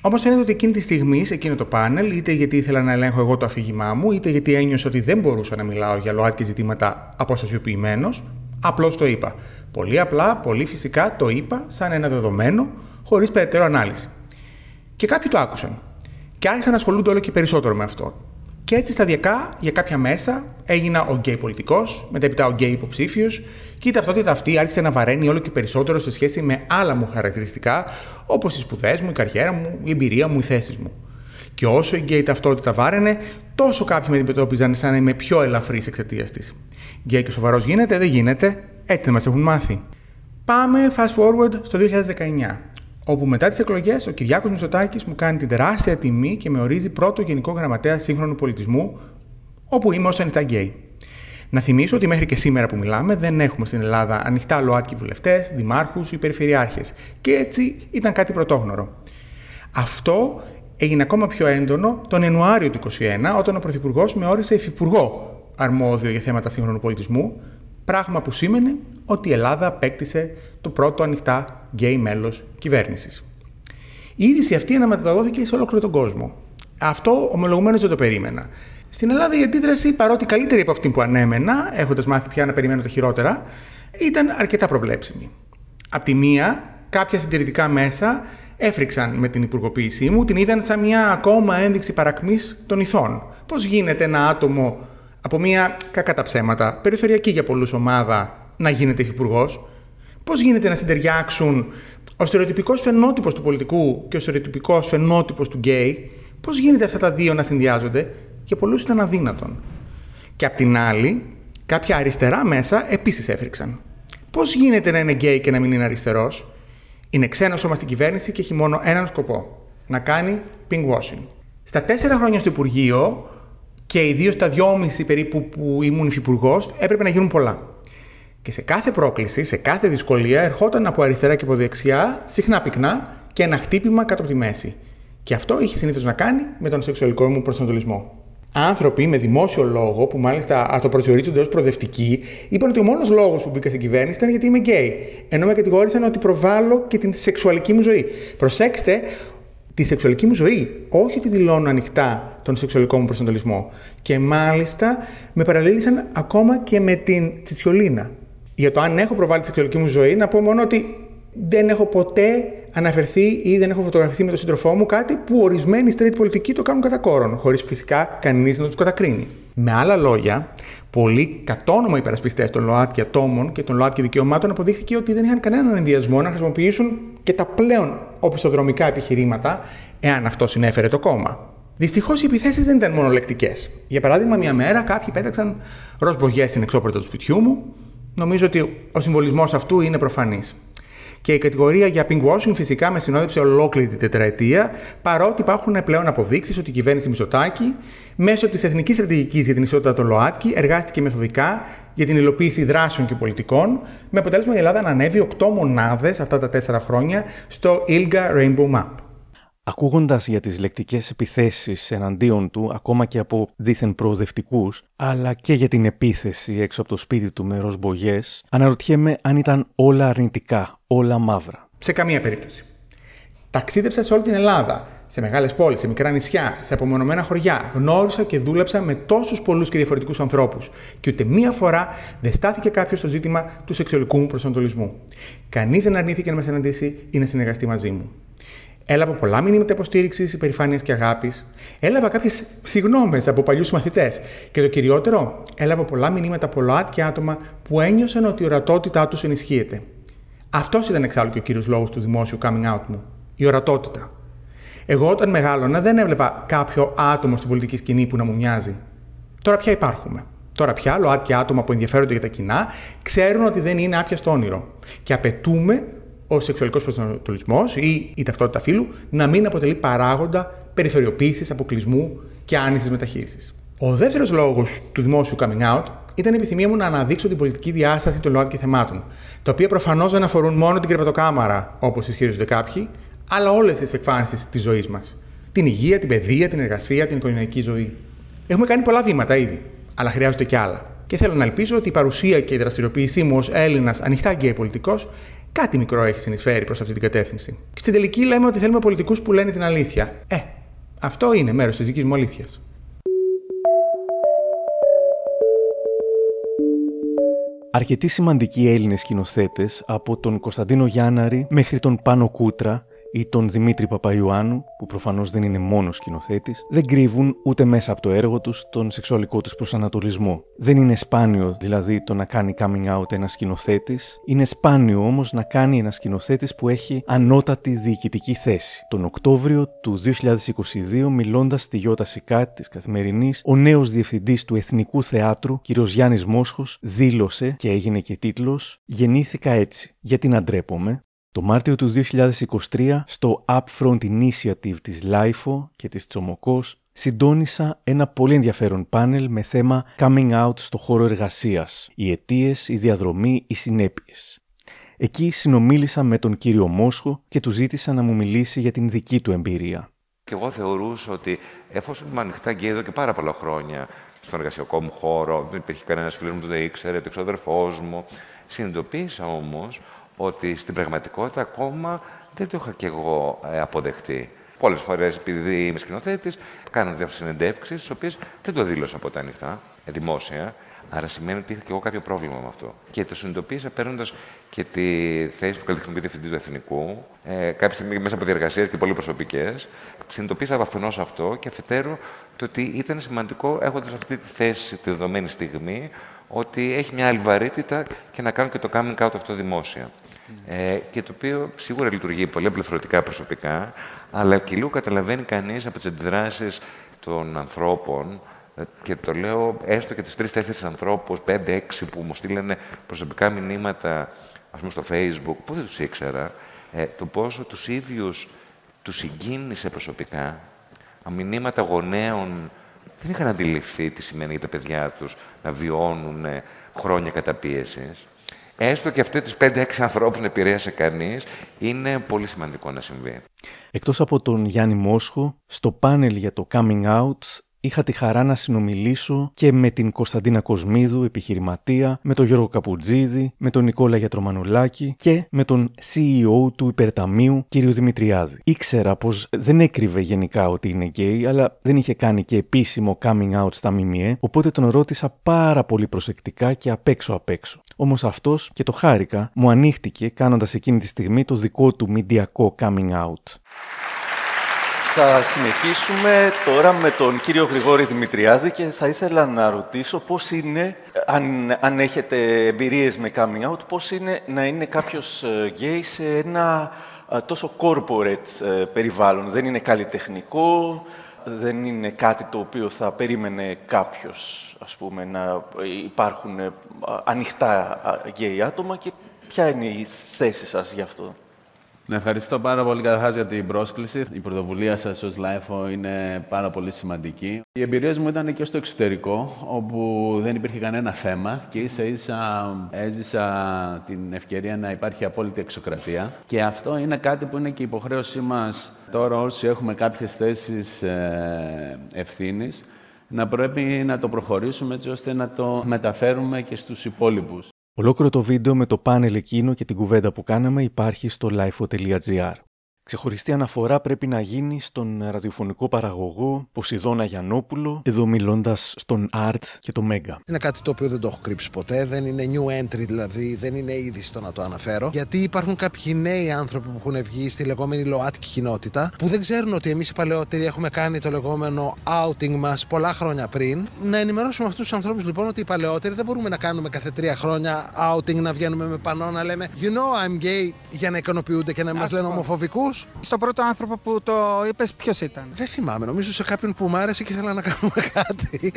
Όμως φαίνεται ότι εκείνη τη στιγμή, σε εκείνο το πάνελ, είτε γιατί ήθελα να ελέγχω εγώ το αφήγημά μου, είτε γιατί ένιωσα ότι δεν μπορούσα να μιλάω για ΛΟΑΤΚΙ ζητήματα αποστασιοποιημένως, απλώς το είπα. Πολύ απλά, πολύ φυσικά το είπα σαν ένα δεδομένο, χωρίς περαιτέρω ανάλυση. Και κάποιοι το άκουσαν. Και άρχισαν να ασχολούνται όλο και περισσότερο με αυτό. Και έτσι σταδιακά, για κάποια μέσα, έγινα ο γκέι πολιτικός, μετέπειτα ο γκέι υποψήφιος, και η ταυτότητα αυτή άρχισε να βαραίνει όλο και περισσότερο σε σχέση με άλλα μου χαρακτηριστικά, όπως οι σπουδές μου, η καριέρα μου, η εμπειρία μου, οι θέσεις μου. Και όσο η γκέι ταυτότητα βάραινε, τόσο κάποιοι με αντιμετώπιζαν σαν να είμαι πιο ελαφρύς εξαιτίας της. Γκέι και σοβαρός γίνεται, δεν γίνεται, έτσι δεν μας έχουν μάθει. Πάμε fast forward στο 2019, όπου μετά τις εκλογές ο Κυριάκος Μητσοτάκης μου κάνει την τεράστια τιμή και με ορίζει πρώτο Γενικό Γραμματέα Σύγχρονου Πολιτισμού, όπου είμαι ως ανοιχτά γκέι. Να θυμίσω ότι μέχρι και σήμερα που μιλάμε δεν έχουμε στην Ελλάδα ανοιχτά ΛΟΑΤΚΙ βουλευτές, δημάρχους ή περιφερειάρχες. Και έτσι ήταν κάτι πρωτόγνωρο. Αυτό έγινε ακόμα πιο έντονο τον Ιανουάριο του 2021, όταν ο Πρωθυπουργός με όρισε υφυπουργό αρμόδιο για θέματα σύγχρονου πολιτισμού, πράγμα που σήμαινε ότι η Ελλάδα απέκτησε το πρώτο ανοιχτά γκέι μέλος κυβέρνησης. Η είδηση αυτή αναμεταδόθηκε σε ολόκληρο τον κόσμο. Αυτό ομολογουμένως δεν το περίμενα. Στην Ελλάδα η αντίδραση, παρότι καλύτερη από αυτή που ανέμενα, έχοντας μάθει πια να περιμένω τα χειρότερα, ήταν αρκετά προβλέψιμη. Απ' τη μία, κάποια συντηρητικά μέσα έφρυξαν με την υπουργοποίησή μου, την είδαν σαν μια ακόμα ένδειξη παρακμής των ηθών. Πώς γίνεται ένα άτομο από μια κακά τα ψέματα, περιθωριακή για πολλούς ομάδα, να γίνεται υπουργός, Πώς γίνεται να συνταιριάξουν ο στερεοτυπικός φαινότυπος του πολιτικού και ο στερεοτυπικός φαινότυπος του γκέι, πώς γίνεται αυτά τα δύο να συνδυάζονται, για πολλούς ήταν αδύνατον; Και απ' την άλλη, κάποια αριστερά μέσα επίσης έφριξαν. Πώς γίνεται να είναι γκέι και να μην είναι αριστερός, είναι ξένο σώμα στην κυβέρνηση και έχει μόνο έναν σκοπό. Να κάνει pink washing. Στα τέσσερα χρόνια στο Υπουργείο και ιδίως στα δυόμιση περίπου που ήμουν υφυπουργός, έπρεπε να γίνουν πολλά. Και σε κάθε πρόκληση, σε κάθε δυσκολία, ερχόταν από αριστερά και από δεξιά, συχνά πυκνά και ένα χτύπημα κάτω από τη μέση. Και αυτό είχε συνήθως να κάνει με τον σεξουαλικό μου προσανατολισμό άνθρωποι με δημόσιο λόγο, που μάλιστα αυτοπροσδιορίζονται ως προοδευτικοί, είπαν ότι ο μόνος λόγος που μπήκα στην κυβέρνηση ήταν γιατί είμαι γκέι. Ενώ με κατηγόρησαν ότι προβάλλω και την σεξουαλική μου ζωή. Προσέξτε, τη σεξουαλική μου ζωή, όχι ότι δηλώνω ανοιχτά τον σεξουαλικό μου προσανατολισμό. Και μάλιστα με παραλήλησαν ακόμα και με την τσιτσιολίνα. Για το αν έχω προβάλλει τη σεξουαλική μου ζωή, να πω μόνο ότι δεν έχω ποτέ αναφερθεί ή δεν έχω φωτογραφηθεί με τον σύντροφό μου κάτι που ορισμένοι straight πολιτικοί το κάνουν κατά κόρον, χωρίς φυσικά κανείς να τους κατακρίνει. Με άλλα λόγια, πολλοί κατόνομα υπερασπιστές των ΛΟΑΤΚΙ ατόμων και των ΛΟΑΤΚΙ δικαιωμάτων αποδείχθηκε ότι δεν είχαν κανέναν ενδιασμό να χρησιμοποιήσουν και τα πλέον οπισθοδρομικά επιχειρήματα, εάν αυτό συνέφερε το κόμμα. Δυστυχώς οι επιθέσεις δεν ήταν μονολεκτικές. Για παράδειγμα, μια μέρα κάποιοι πέταξαν ροζ στην εξώπορτα του σπιτιού μου. Νομίζω ότι ο συμβολισμός αυτού είναι προφανής. Και η κατηγορία για pink washing φυσικά με συνόδευσε ολόκληρη την τετραετία, παρότι υπάρχουν πλέον αποδείξεις ότι η κυβέρνηση Μισοτάκη, μέσω της Εθνικής Στρατηγικής για την Ισότητα των ΛΟΑΤΚΙ, εργάστηκε μεθοδικά για την υλοποίηση δράσεων και πολιτικών, με αποτέλεσμα η Ελλάδα να ανέβει 8 μονάδες αυτά τα 4 χρόνια στο ILGA Rainbow Map. Ακούγοντας για τις λεκτικές επιθέσεις εναντίον του, ακόμα και από δίθεν προοδευτικούς, αλλά και για την επίθεση έξω από το σπίτι του με ροσμπογιές, αναρωτιέμαι αν ήταν όλα αρνητικά, όλα μαύρα. Σε καμία περίπτωση. Ταξίδεψα σε όλη την Ελλάδα, σε μεγάλες πόλεις, σε μικρά νησιά, σε απομονωμένα χωριά. Γνώρισα και δούλεψα με τόσους πολλούς και διαφορετικούς ανθρώπους. Και ούτε μία φορά δεν στάθηκε κάποιος στο ζήτημα του σεξουαλικού μου προσανατολισμού. Κανείς δεν αρνήθηκε να με συναντήσει ή να συνεργαστεί μαζί μου. Έλαβα πολλά μηνύματα υποστήριξης, υπερηφάνειας και αγάπης. Έλαβα κάποιες συγγνώμε από παλιούς μαθητές. Και το κυριότερο, έλαβα πολλά μηνύματα από ΛΟΑΤ άτομα που ένιωσαν ότι η ορατότητά τους ενισχύεται. Αυτός ήταν εξάλλου και ο κύριος λόγος του δημόσιου coming out μου. Η ορατότητα. Εγώ όταν μεγάλωνα δεν έβλεπα κάποιο άτομο στην πολιτική σκηνή που να μου μοιάζει. Τώρα πια υπάρχουμε. Τώρα πια ΛΟΑΤ άτομα που ενδιαφέρονται για τα κοινά ξέρουν ότι δεν είναι άπιαστο όνειρο. Και απαιτούμε ο σεξουαλικός προσανατολισμός ή η ταυτότητα φύλου να μην αποτελεί παράγοντα περιθωριοποίησης, αποκλεισμού και άνησης μεταχείρισης. Ο δεύτερος λόγος του δημόσιου coming out ήταν η επιθυμία μου να αναδείξω την πολιτική διάσταση των ΛΟΑΤΚΙ θεμάτων, τα οποία προφανώς δεν αφορούν μόνο την κρεβατοκάμαρα, όπως ισχυρίζονται κάποιοι, αλλά όλες τις εκφάνσεις της ζωής μας. Την υγεία, την παιδεία, την εργασία, την οικογενειακή ζωή. Έχουμε κάνει πολλά βήματα ήδη, αλλά χρειάζονται κι άλλα. Και θέλω να ελπίζω ότι η παρουσία και η δραστηριοποίησή μου ως Έλληνας ανοιχτά γκέι πολιτικός κάτι μικρό έχει συνεισφέρει προς αυτή την κατεύθυνση. Και στην τελική λέμε ότι θέλουμε πολιτικούς που λένε την αλήθεια. Ε, αυτό είναι μέρος της δικής μου αλήθειας. Αρκετοί σημαντικοί Έλληνες σκηνοθέτες, από τον Κωνσταντίνο Γιάνναρη μέχρι τον Πάνο Κούτρα, ή τον Δημήτρη Παπαϊωάννου, που προφανώς δεν είναι μόνος σκηνοθέτης, δεν κρύβουν ούτε μέσα από το έργο τους τον σεξουαλικό τους προσανατολισμό. Δεν είναι σπάνιο δηλαδή το να κάνει coming out ένας σκηνοθέτης, είναι σπάνιο όμως να κάνει ένας σκηνοθέτης που έχει ανώτατη διοικητική θέση. Τον Οκτώβριο του 2022, μιλώντας στη Γιώτα Σικάτη της Καθημερινής, ο νέος διευθυντής του Εθνικού Θεάτρου, κ. Γιάννης Μόσχος, δήλωσε και έγινε και τίτλος Γεννήθηκα έτσι. Γιατί να ντρέπομαι, το Μάρτιο του 2023, στο Upfront Initiative της LIFO και της Τσομοκός, συντόνισα ένα πολύ ενδιαφέρον πάνελ με θέμα Coming Out στο χώρο εργασίας, οι αιτίες, η διαδρομή, οι συνέπειες. Εκεί συνομίλησα με τον κύριο Μόσχο και του ζήτησα να μου μιλήσει για την δική του εμπειρία. Και εγώ θεωρούσα ότι εφόσον είμαι ανοιχτά και εδώ και πάρα πολλά χρόνια στον εργασιακό μου χώρο, δεν υπήρχε κανένας φίλος μου που δεν ήξερε, το εξωτερικό μου. Συνειδητοποίησα όμως ότι στην πραγματικότητα ακόμα δεν το είχα κι εγώ ε, αποδεχτεί. Πολλές φορές, επειδή είμαι σκηνοθέτης, κάνω διάφορες συνεντεύξεις, τις οποίες δεν το δήλωσα ποτέ ανοιχτά, ε, δημόσια. Άρα σημαίνει ότι είχα κι εγώ κάποιο πρόβλημα με αυτό. Και το συνειδητοποίησα παίρνοντας και τη θέση του καλλιτεχνικού διευθυντή του Εθνικού, ε, κάποια στιγμή μέσα από διεργασίες και πολύ προσωπικές. Συνειδητοποίησα αφενός αυτό και αφετέρου το ότι ήταν σημαντικό έχοντας αυτή τη θέση τη δεδομένη στιγμή ότι έχει μια άλλη βαρύτητα και να κάνω και το coming out αυτό δημόσια. Ε, και το οποίο σίγουρα λειτουργεί πολύ απληρωτικά προσωπικά, αλλά και λίγο καταλαβαίνει κανείς από τις αντιδράσεις των ανθρώπων ε, και το λέω έστω και τις τρεις-τέσσερις ανθρώπους, πέντε-έξι που μου στείλανε προσωπικά μηνύματα ας πούμε στο facebook, που δεν τους ήξερα, ε, το πόσο τους ίδιους τους συγκίνησε προσωπικά, μηνύματα γονέων δεν είχαν αντιληφθεί τι σημαίνει για τα παιδιά τους να βιώνουν χρόνια καταπίεσης έστω και αυτοί τους 5-6 ανθρώπους να επηρέασε κανείς, είναι πολύ σημαντικό να συμβεί. Εκτός από τον Γιάννη Μόσχο, στο πάνελ για το Coming Out είχα τη χαρά να συνομιλήσω και με την Κωνσταντίνα Κοσμίδου, επιχειρηματία, με τον Γιώργο Καπουτζίδη, με τον Νικόλα Γιατρομανολάκη και με τον CEO του Υπερταμείου, κ. Δημητριάδη. Ήξερα πως δεν έκρυβε γενικά ότι είναι γκέι, αλλά δεν είχε κάνει και επίσημο coming out στα ΜΜΕ, οπότε τον ρώτησα πάρα πολύ προσεκτικά και απ' έξω απ' έξω. Όμως αυτός, και το χάρηκα, μου ανοίχτηκε κάνοντας εκείνη τη στιγμή το δικό του μηντιακό coming out. Θα συνεχίσουμε τώρα με τον κύριο Γρηγόρη Δημητριάδη και θα ήθελα να ρωτήσω πώς είναι, αν, αν έχετε εμπειρίες με coming out, πώς είναι να είναι κάποιος γκέι σε ένα τόσο corporate ε, περιβάλλον. Δεν είναι καλλιτεχνικό, δεν είναι κάτι το οποίο θα περίμενε κάποιος, ας πούμε, να υπάρχουν ε, ανοιχτά γκέι άτομα και Ποια είναι η θέση σας γι' αυτό; Να ευχαριστώ πάρα πολύ καταρχάς για την πρόσκληση. Η πρωτοβουλία σας ως LIFO είναι πάρα πολύ σημαντική. Οι εμπειρίες μου ήταν και στο εξωτερικό, όπου δεν υπήρχε κανένα θέμα και ίσα ίσα έζησα την ευκαιρία να υπάρχει απόλυτη εξοκρατία. Και αυτό είναι κάτι που είναι και υποχρέωσή μας τώρα, όσοι έχουμε κάποιες θέσεις ευθύνης, να πρέπει να το προχωρήσουμε έτσι ώστε να το μεταφέρουμε και στους υπόλοιπους. Ολόκληρο το βίντεο με το πάνελ εκείνο και την κουβέντα που κάναμε υπάρχει στο lifeo.gr. Ξεχωριστή αναφορά πρέπει να γίνει στον ραδιοφωνικό παραγωγό Ποσειδώνα Γιαννόπουλο, εδώ μιλώντας στον Art και το Μέγκα. Είναι κάτι το οποίο δεν το έχω κρύψει ποτέ, δεν είναι new entry δηλαδή, δεν είναι είδηση το να το αναφέρω. Γιατί υπάρχουν κάποιοι νέοι άνθρωποι που έχουν βγει στη λεγόμενη ΛΟΑΤΚΙ κοινότητα, που δεν ξέρουν ότι εμείς οι παλαιότεροι έχουμε κάνει το λεγόμενο outing μας πολλά χρόνια πριν. Να ενημερώσουμε αυτούς τους ανθρώπους λοιπόν ότι οι παλαιότεροι δεν μπορούμε να κάνουμε κάθε τρία χρόνια outing, να βγαίνουμε με πανό να λέμε You know I'm gay για να ικανοποιούνται και να μας λένε ομοφοβικούς. Στον πρώτο άνθρωπο που το είπες, ποιος ήταν; Δεν θυμάμαι. Νομίζω σε κάποιον που μου άρεσε και ήθελα να κάνουμε κάτι.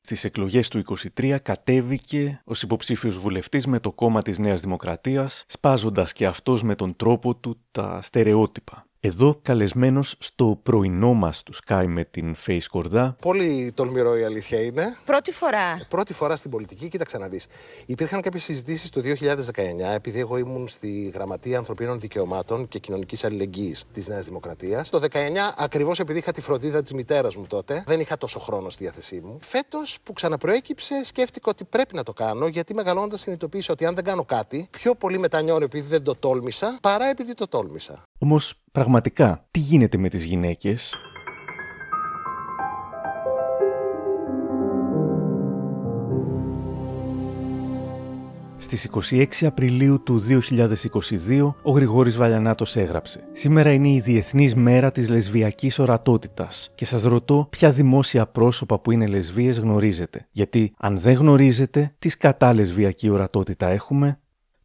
Στις εκλογές του 23 κατέβηκε ως υποψήφιος βουλευτής με το κόμμα της Νέας Δημοκρατίας, σπάζοντας και αυτός με τον τρόπο του τα στερεότυπα. Εδώ καλεσμένος στο πρωινό μας του Sky με την Face Κορδά. Πολύ τολμηρό η αλήθεια είναι. Πρώτη φορά. Πρώτη φορά στην πολιτική, κοίταξε να δεις. Υπήρχαν κάποιες συζητήσεις το 2019, επειδή εγώ ήμουν στη Γραμματεία Ανθρωπίνων Δικαιωμάτων και Κοινωνικής Αλληλεγγύης της Νέας Δημοκρατίας. Το 19, ακριβώς επειδή είχα τη φροντίδα της μητέρας μου τότε, δεν είχα τόσο χρόνο στη διάθεσή μου. Φέτος που ξαναπροέκυψε, σκέφτηκα ότι πρέπει να το κάνω, γιατί μεγαλώνοντας συνειδητοποίησα ότι αν δεν κάνω κάτι, πιο πολύ μετανιώνω επειδή δεν το τόλμησα, παρά επειδή το τόλμησα. Όμως, πραγματικά, τι γίνεται με τις γυναίκες; Στις 26 Απριλίου του 2022, ο Γρηγόρης Βαλιανάτος έγραψε «Σήμερα είναι η Διεθνής Μέρα της Λεσβιακής Ορατότητας και σας ρωτώ ποια δημόσια πρόσωπα που είναι λεσβίες γνωρίζετε. Γιατί αν δεν γνωρίζετε, τις κατά λεσβιακή ορατότητα έχουμε,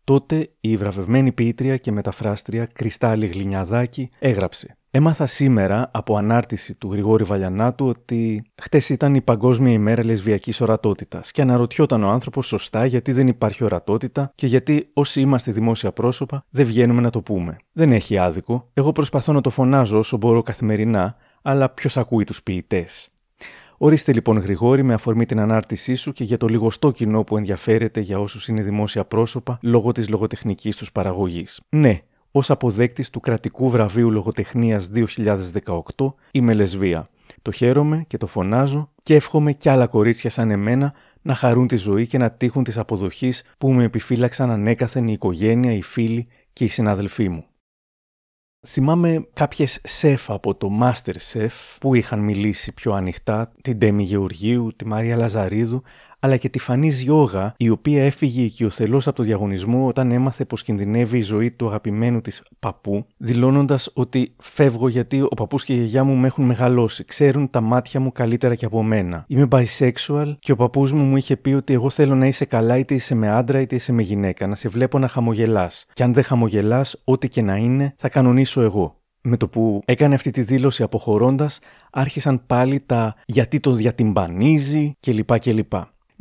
Τότε η βραβευμένη ποιήτρια και μεταφράστρια Κρυστάλλη Γλινιαδάκη έγραψε Έμαθα σήμερα από ανάρτηση του Γρηγόρη Βαλιανάτου ότι χτες ήταν η Παγκόσμια ημέρα λεσβιακής ορατότητας και αναρωτιόταν ο άνθρωπος σωστά γιατί δεν υπάρχει ορατότητα και γιατί όσοι είμαστε δημόσια πρόσωπα δεν βγαίνουμε να το πούμε. Δεν έχει άδικο. Εγώ προσπαθώ να το φωνάζω όσο μπορώ καθημερινά, αλλά ποιος ακούει τους ποιητές; Ορίστε λοιπόν Γρηγόρη με αφορμή την ανάρτησή σου και για το λιγοστό κοινό που ενδιαφέρεται για όσους είναι δημόσια πρόσωπα λόγω της λογοτεχνικής τους παραγωγής. Ναι, ως αποδέκτης του κρατικού βραβείου λογοτεχνίας 2018 είμαι λεσβία. Το χαίρομαι και το φωνάζω και εύχομαι κι άλλα κορίτσια σαν εμένα να χαρούν τη ζωή και να τύχουν της αποδοχής που με επιφύλαξαν ανέκαθεν η οικογένεια, οι φίλοι και οι συναδελφοί μου. Θυμάμαι κάποιες σεφ από το Master Chef που είχαν μιλήσει πιο ανοιχτά, την Τέμι Γεωργίου, τη Μαρία Λαζαρίδου, αλλά και τη Φανής Γιώγα, η οποία έφυγε οικειοθελώς από το διαγωνισμό όταν έμαθε πως κινδυνεύει η ζωή του αγαπημένου της παππού, δηλώνοντας ότι φεύγω γιατί ο παππούς και η γιαγιά μου με έχουν μεγαλώσει, ξέρουν τα μάτια μου καλύτερα και από μένα. Είμαι bisexual και ο παππούς μου μου είχε πει ότι εγώ θέλω να είσαι καλά είτε είσαι με άντρα είτε είσαι με γυναίκα, να σε βλέπω να χαμογελάς. Και αν δεν χαμογελάς, ό,τι και να είναι, θα κανονίσω εγώ. Με το που έκανε αυτή τη δήλωση αποχωρώντας, άρχισαν πάλι τα γιατί το διατυμπανίζει κλπ. κλπ.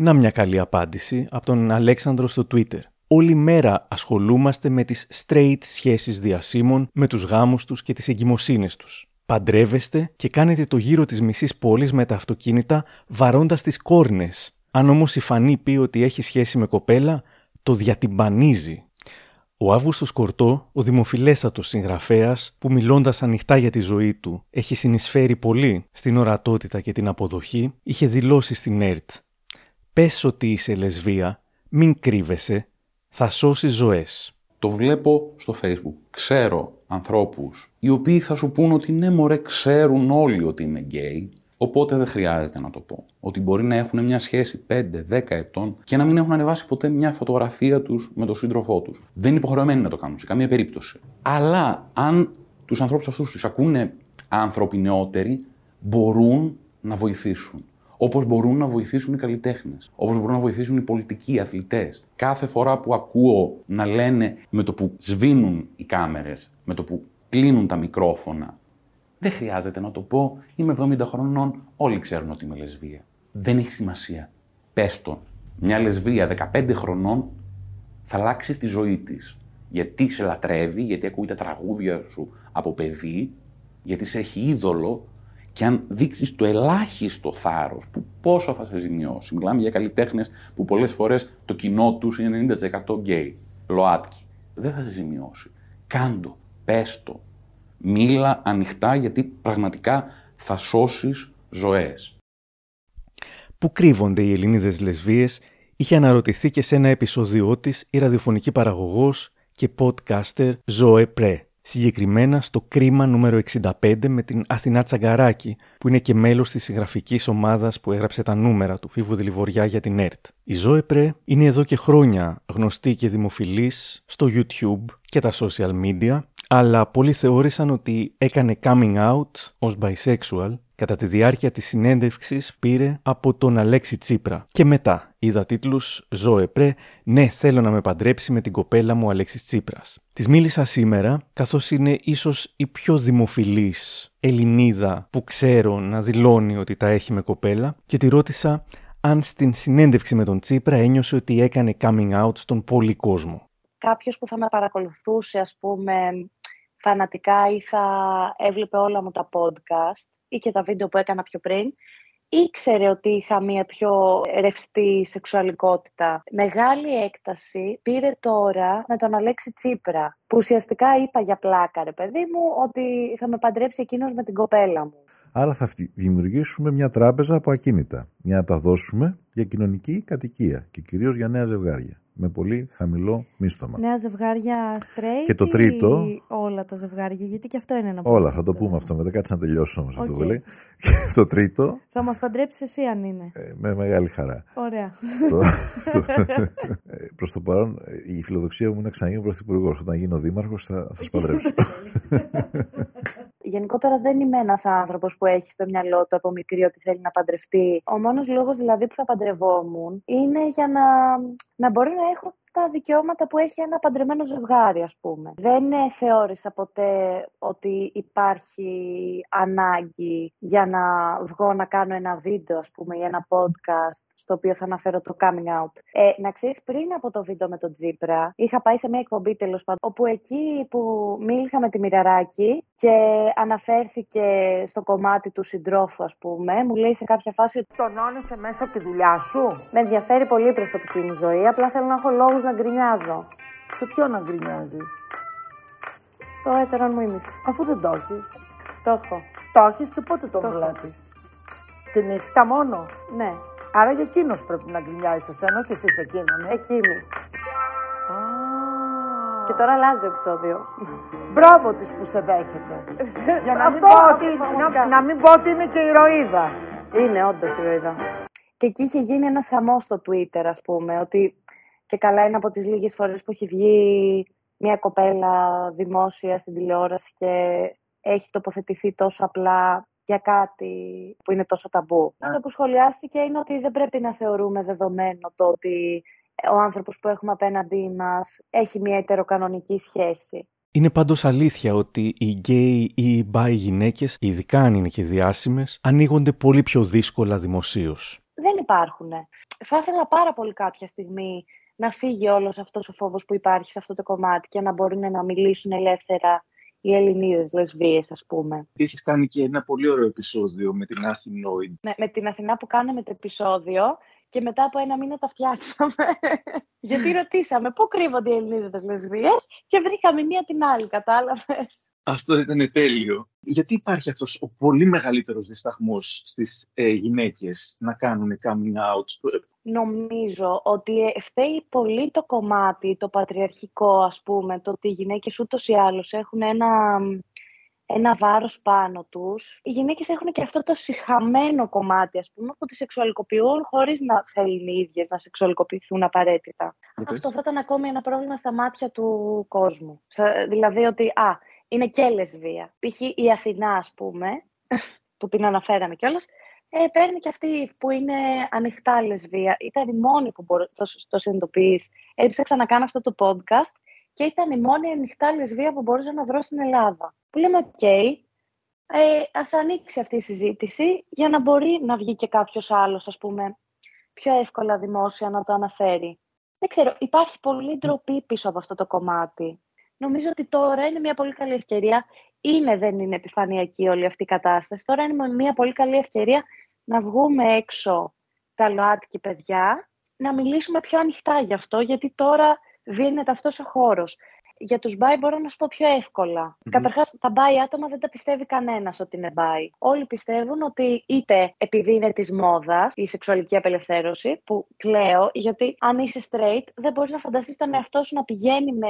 Να μια καλή απάντηση από τον Αλέξανδρο στο Twitter. Όλη μέρα ασχολούμαστε με τις straight σχέσεις διασύμων, με τους γάμους τους και τις εγκυμοσύνες τους. Παντρεύεστε και κάνετε το γύρο της μισής πόλης με τα αυτοκίνητα βαρώντας τις κόρνες. Αν όμως η Φανή πει ότι έχει σχέση με κοπέλα, το διατυμπανίζει. Ο Αύγουστος Κορτό, ο δημοφιλέστατος συγγραφέας που μιλώντας ανοιχτά για τη ζωή του έχει συνεισφέρει πολύ στην ορατότητα και την αποδοχή, είχε δηλώσει στην ΕΡΤ Πες ότι είσαι λεσβία, μην κρύβεσαι, θα σώσεις ζωές. Το βλέπω στο facebook. Ξέρω ανθρώπους οι οποίοι θα σου πούν ότι ναι μωρέ ξέρουν όλοι ότι είμαι γκέι, οπότε δεν χρειάζεται να το πω. Ότι μπορεί να έχουν μια σχέση 5-10 ετών και να μην έχουν ανεβάσει ποτέ μια φωτογραφία τους με τον σύντροφό τους. Δεν είναι υποχρεωμένοι να το κάνουν σε καμία περίπτωση. Αλλά αν τους ανθρώπους αυτούς τους ακούνε άνθρωποι νεότεροι, μπορούν να βοηθήσουν. Όπως μπορούν να βοηθήσουν οι καλλιτέχνες, όπως μπορούν να βοηθήσουν οι πολιτικοί, οι αθλητές. Κάθε φορά που ακούω να λένε με το που σβήνουν οι κάμερες, με το που κλείνουν τα μικρόφωνα, δεν χρειάζεται να το πω. Είμαι 70 χρονών, όλοι ξέρουν ότι είμαι λεσβία. Δεν έχει σημασία. Πες το. Μια λεσβία 15 χρονών θα αλλάξει τη ζωή της. Γιατί σε λατρεύει, γιατί ακούει τα τραγούδια σου από παιδί, γιατί σε έχει είδωλο και αν δείξεις το ελάχιστο θάρρος, που πόσο θα σε ζημιώσει. Μιλάμε για καλλιτέχνες που πολλές φορές το κοινό τους είναι 90% γκέι, ΛΟΑΤΚΙ. Δεν θα σε ζημιώσει. Κάντο, πέστο. Μίλα ανοιχτά γιατί πραγματικά θα σώσεις ζωές. Πού κρύβονται οι Ελληνίδες λεσβείες είχε αναρωτηθεί και σε ένα επεισόδιό της η ραδιοφωνική παραγωγός και podcaster Ζωέ Πρέ. Συγκεκριμένα στο κρίμα νούμερο 65 με την Αθηνά Τσαγκαράκη, που είναι και μέλος της συγγραφικής ομάδας που έγραψε τα νούμερα του Φίβου Δηληβοριά για την ΕΡΤ. Η Ζωέ Πρέ είναι εδώ και χρόνια γνωστή και δημοφιλής στο YouTube και τα social media, αλλά πολλοί θεώρησαν ότι έκανε coming out ως bisexual κατά τη διάρκεια της συνέντευξης πήρε από τον Αλέξη Τσίπρα. Και μετά είδα τίτλους «Ζώε πρέ, ναι θέλω να με παντρέψει με την κοπέλα μου Αλέξης Τσίπρας». Της μίλησα σήμερα καθώς είναι ίσως η πιο δημοφιλής Ελληνίδα που ξέρω να δηλώνει ότι τα έχει με κοπέλα και τη ρώτησα αν στην συνέντευξη με τον Τσίπρα ένιωσε ότι έκανε coming out στον πολύ κόσμο. Κάποιος που θα με παρακολουθούσε ας πούμε φανατικά ή θα έβλεπε όλα μου τα podcast ή και τα βίντεο που έκανα πιο πριν, ήξερε ότι είχα μια πιο ρευστή σεξουαλικότητα. Μεγάλη έκταση πήρε τώρα με τον Αλέξη Τσίπρα, που ουσιαστικά είπα για πλάκα, ρε παιδί μου, ότι θα με παντρέψει εκείνος με την κοπέλα μου. Άρα θα δημιουργήσουμε μια τράπεζα από ακίνητα για να τα δώσουμε για κοινωνική κατοικία και κυρίως για νέα ζευγάρια με πολύ χαμηλό μίστομα. Νέα ζευγάρια straight και το τρίτο, ή όλα τα ζευγάρια, γιατί και αυτό είναι ένα Όλα, θα το πούμε αυτό μετά, κάτσε να τελειώσω όμως okay. αυτό που λέει. Και το τρίτο... Θα μας παντρέψεις εσύ αν είναι. Ε, με μεγάλη χαρά. Ωραία. το, το, ε, προς το παρόν, η φιλοδοξία μου είναι να ξαναγίνω πρωθυπουργός. Όταν γίνω δήμαρχος θα, θα σου παντρέψω. Γενικότερα δεν είμαι ένας άνθρωπος που έχει στο μυαλό του από μικρή ότι θέλει να παντρευτεί. Ο μόνος λόγος δηλαδή που θα παντρευόμουν είναι για να, να μπορεί να έχω τα δικαιώματα που έχει ένα παντρεμένο ζευγάρι, ας πούμε. Δεν ε, θεώρησα ποτέ ότι υπάρχει ανάγκη για να βγω να κάνω ένα βίντεο, ας πούμε, ή ένα podcast στο οποίο θα αναφέρω το coming out. Ε, να ξέρεις, πριν από το βίντεο με τον Τζίπρα, είχα πάει σε μια εκπομπή τέλος πάντων, όπου εκεί που μίλησα με τη Μοιραράκη και αναφέρθηκε στο κομμάτι του συντρόφου, ας πούμε, μου λέει σε κάποια φάση ότι τονώνεσαι μέσα από τη δουλειά σου. Με ενδιαφέρει πολύ η προσωπική μου ζωή, απλά θέλω να έχω λόγους να γκρινιάζω. Σε ποιο να γκρινιάζει; Στο έτερον μου ήμιση. Αφού δεν το έχεις. Το έχω. Το έχεις και πότε το, το βλέπεις; Τη νύχτα μόνο; Ναι. Άρα για εκείνος πρέπει να γκρινιάζει εσένα και εσύ σε εκείνον. Ε; Εκείνη. Και τώρα αλλάζει το επεισόδιο. Μπράβο της που σε δέχεται. για να, μην πω ότι, να, να μην πω ότι είναι και ηρωίδα. Είναι όντως ηρωίδα. Και εκεί είχε γίνει ένας χαμός στο Twitter, ας πούμε, ότι και καλά είναι από τις λίγες φορές που έχει βγει μια κοπέλα δημόσια στην τηλεόραση και έχει τοποθετηθεί τόσο απλά για κάτι που είναι τόσο ταμπού. Αυτό που σχολιάστηκε είναι ότι δεν πρέπει να θεωρούμε δεδομένο το ότι ο άνθρωπος που έχουμε απέναντί μας έχει μια ετεροκανονική σχέση. Είναι πάντως αλήθεια ότι οι γκέι ή οι μπάι γυναίκες, ειδικά αν είναι και διάσημες, ανοίγονται πολύ πιο δύσκολα δημοσίως. Δεν υπάρχουν. Θα ήθελα πάρα πολύ κάποια στιγμή να φύγει όλος αυτός ο φόβος που υπάρχει σε αυτό το κομμάτι και να μπορούν να μιλήσουν ελεύθερα οι Ελληνίδες λεσβείες, ας πούμε. Έχεις κάνει και ένα πολύ ωραίο επεισόδιο με την Αθηνόid. Ναι, με την Αθηνά που κάναμε το επεισόδιο και μετά από ένα μήνα τα φτιάξαμε. Γιατί ρωτήσαμε πού κρύβονται οι Ελληνίδες λεσβείες και βρήκαμε μία την άλλη, κατάλαβες. Αυτό ήταν τέλειο. Γιατί υπάρχει αυτός ο πολύ μεγαλύτερος δισταγμός στις ε, γυναίκες να κάνουν coming out; Νομίζω ότι φταίει πολύ το κομμάτι, το πατριαρχικό ας πούμε, το ότι οι γυναίκες ούτως ή άλλως έχουν ένα, ένα βάρος πάνω τους. Οι γυναίκες έχουν και αυτό το συχαμένο κομμάτι, ας πούμε, που τις σεξουαλικοποιούν χωρίς να θέλουν οι ίδιες να σεξουαλικοποιηθούν απαραίτητα. Αυτό θα ήταν ακόμη ένα πρόβλημα στα μάτια του κόσμου. Δηλαδή ότι, α, είναι και λεσβία. Π.χ. η Αθηνά, ας πούμε, που την αναφέραμε κιόλας, ε, παίρνει και αυτή που είναι ανοιχτά λεσβία. Ήταν η μόνη που μπορεί, το, το συνειδητοποιείς. Έψαξα να κάνω αυτό το podcast και ήταν η μόνη ανοιχτά λεσβία που μπορούσα να βρω στην Ελλάδα. Που λέμε, ok, okay, ε, ας ανοίξει αυτή η συζήτηση για να μπορεί να βγει και κάποιος άλλος, ας πούμε, πιο εύκολα δημόσια να το αναφέρει. δεν ξέρω, υπάρχει πολύ ντροπή πίσω από αυτό το κομμάτι. Νομίζω ότι τώρα είναι μια πολύ καλή ευκαιρία. Είναι, δεν είναι επιφανειακή όλη αυτή η κατάσταση. Τώρα είναι μια πολύ καλή ευκαιρία να βγούμε έξω τα ΛΟΑΤΚΙ παιδιά, να μιλήσουμε πιο ανοιχτά γι' αυτό, γιατί τώρα δίνεται αυτός ο χώρος. Για τους μπάι μπορώ να σου πω πιο εύκολα. Mm-hmm. Καταρχάς, τα μπάι άτομα δεν τα πιστεύει κανένας ότι είναι μπάι. Όλοι πιστεύουν ότι είτε επειδή είναι της μόδας η σεξουαλική απελευθέρωση, που κλαίω, γιατί αν είσαι straight δεν μπορείς να φανταστείς τον εαυτό σου να πηγαίνει με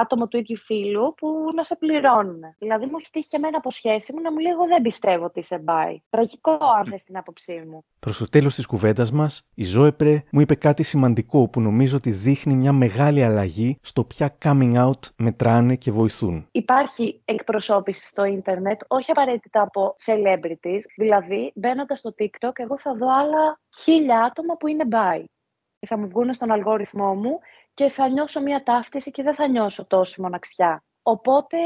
άτομο του ίδιου φίλου που να σε πληρώνουν. Δηλαδή, μου έχει τύχει και εμένα από σχέση μου να μου λέει: Εγώ δεν πιστεύω ότι σε μπάει. Τραγικό, αν θες την άποψή μου. Προς το τέλος της κουβέντας μας, η Ζώεπρε μου είπε κάτι σημαντικό που νομίζω ότι δείχνει μια μεγάλη αλλαγή στο ποια coming out μετράνε και βοηθούν. Υπάρχει εκπροσώπηση στο ίντερνετ, όχι απαραίτητα από celebrities. Δηλαδή, μπαίνοντας στο TikTok, εγώ θα δω άλλα χίλια άτομα που είναι bi. Θα μου βγουν στον αλγόριθμό μου και θα νιώσω μια ταύτιση και δεν θα νιώσω τόση μοναξιά. Οπότε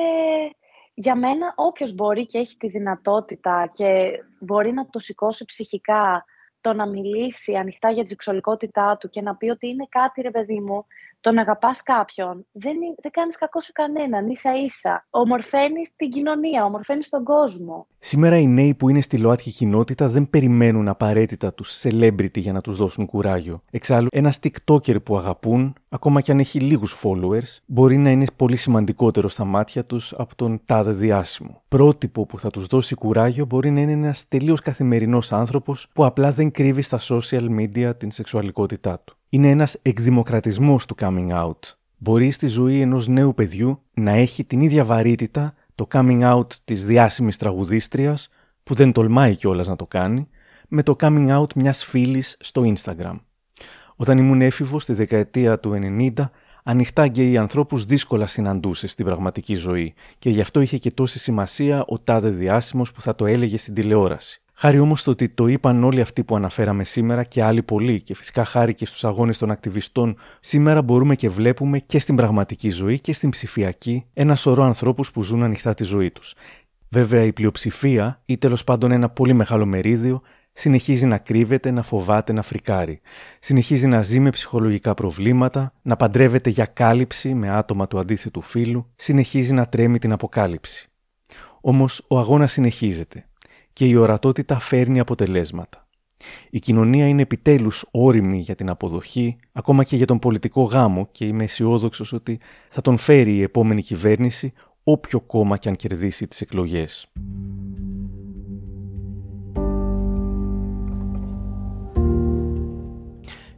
για μένα όποιος μπορεί και έχει τη δυνατότητα και μπορεί να το σηκώσει ψυχικά το να μιλήσει ανοιχτά για τη σεξουαλικότητά του και να πει ότι είναι κάτι ρε παιδί μου το να αγαπάς κάποιον δεν, δεν κάνεις κακό σε κανέναν, ίσα ίσα. Ομορφαίνεις την κοινωνία, ομορφαίνεις τον κόσμο. Σήμερα οι νέοι που είναι στη ΛΟΑΤΚΙ κοινότητα δεν περιμένουν απαραίτητα τους celebrity για να τους δώσουν κουράγιο. Εξάλλου, ένα TikToker που αγαπούν, ακόμα και αν έχει λίγους followers, μπορεί να είναι πολύ σημαντικότερο στα μάτια τους από τον τάδε διάσημο. Πρότυπο που θα τους δώσει κουράγιο μπορεί να είναι ένας τελείως καθημερινός άνθρωπος που απλά δεν κρύβει στα social media την σεξουαλικότητά του είναι ένας εκδημοκρατισμός του coming out. Μπορεί στη ζωή ενός νέου παιδιού να έχει την ίδια βαρύτητα το coming out της διάσημης τραγουδίστριας, που δεν τολμάει κιόλας να το κάνει, με το coming out μιας φίλης στο Instagram. Όταν ήμουν έφηβος στη δεκαετία του 90, ανοιχτά γκέι ανθρώπους δύσκολα συναντούσε στην πραγματική ζωή και γι' αυτό είχε και τόση σημασία ο τάδε διάσημος που θα το έλεγε στην τηλεόραση. Χάρη όμως στο ότι το είπαν όλοι αυτοί που αναφέραμε σήμερα και άλλοι πολλοί, και φυσικά χάρη και στους αγώνες των ακτιβιστών, σήμερα μπορούμε και βλέπουμε και στην πραγματική ζωή και στην ψηφιακή ένα σωρό ανθρώπους που ζουν ανοιχτά τη ζωή τους. Βέβαια, η πλειοψηφία, ή τέλος πάντων ένα πολύ μεγάλο μερίδιο, συνεχίζει να κρύβεται, να φοβάται, να φρικάρει. Συνεχίζει να ζει με ψυχολογικά προβλήματα, να παντρεύεται για κάλυψη με άτομα του αντίθετου φύλου, συνεχίζει να τρέμει την αποκάλυψη. Όμως ο αγώνας συνεχίζεται και η ορατότητα φέρνει αποτελέσματα. Η κοινωνία είναι επιτέλους όρημη για την αποδοχή, ακόμα και για τον πολιτικό γάμο και είμαι αισιόδοξος ότι θα τον φέρει η επόμενη κυβέρνηση όποιο κόμμα και αν κερδίσει τις εκλογές.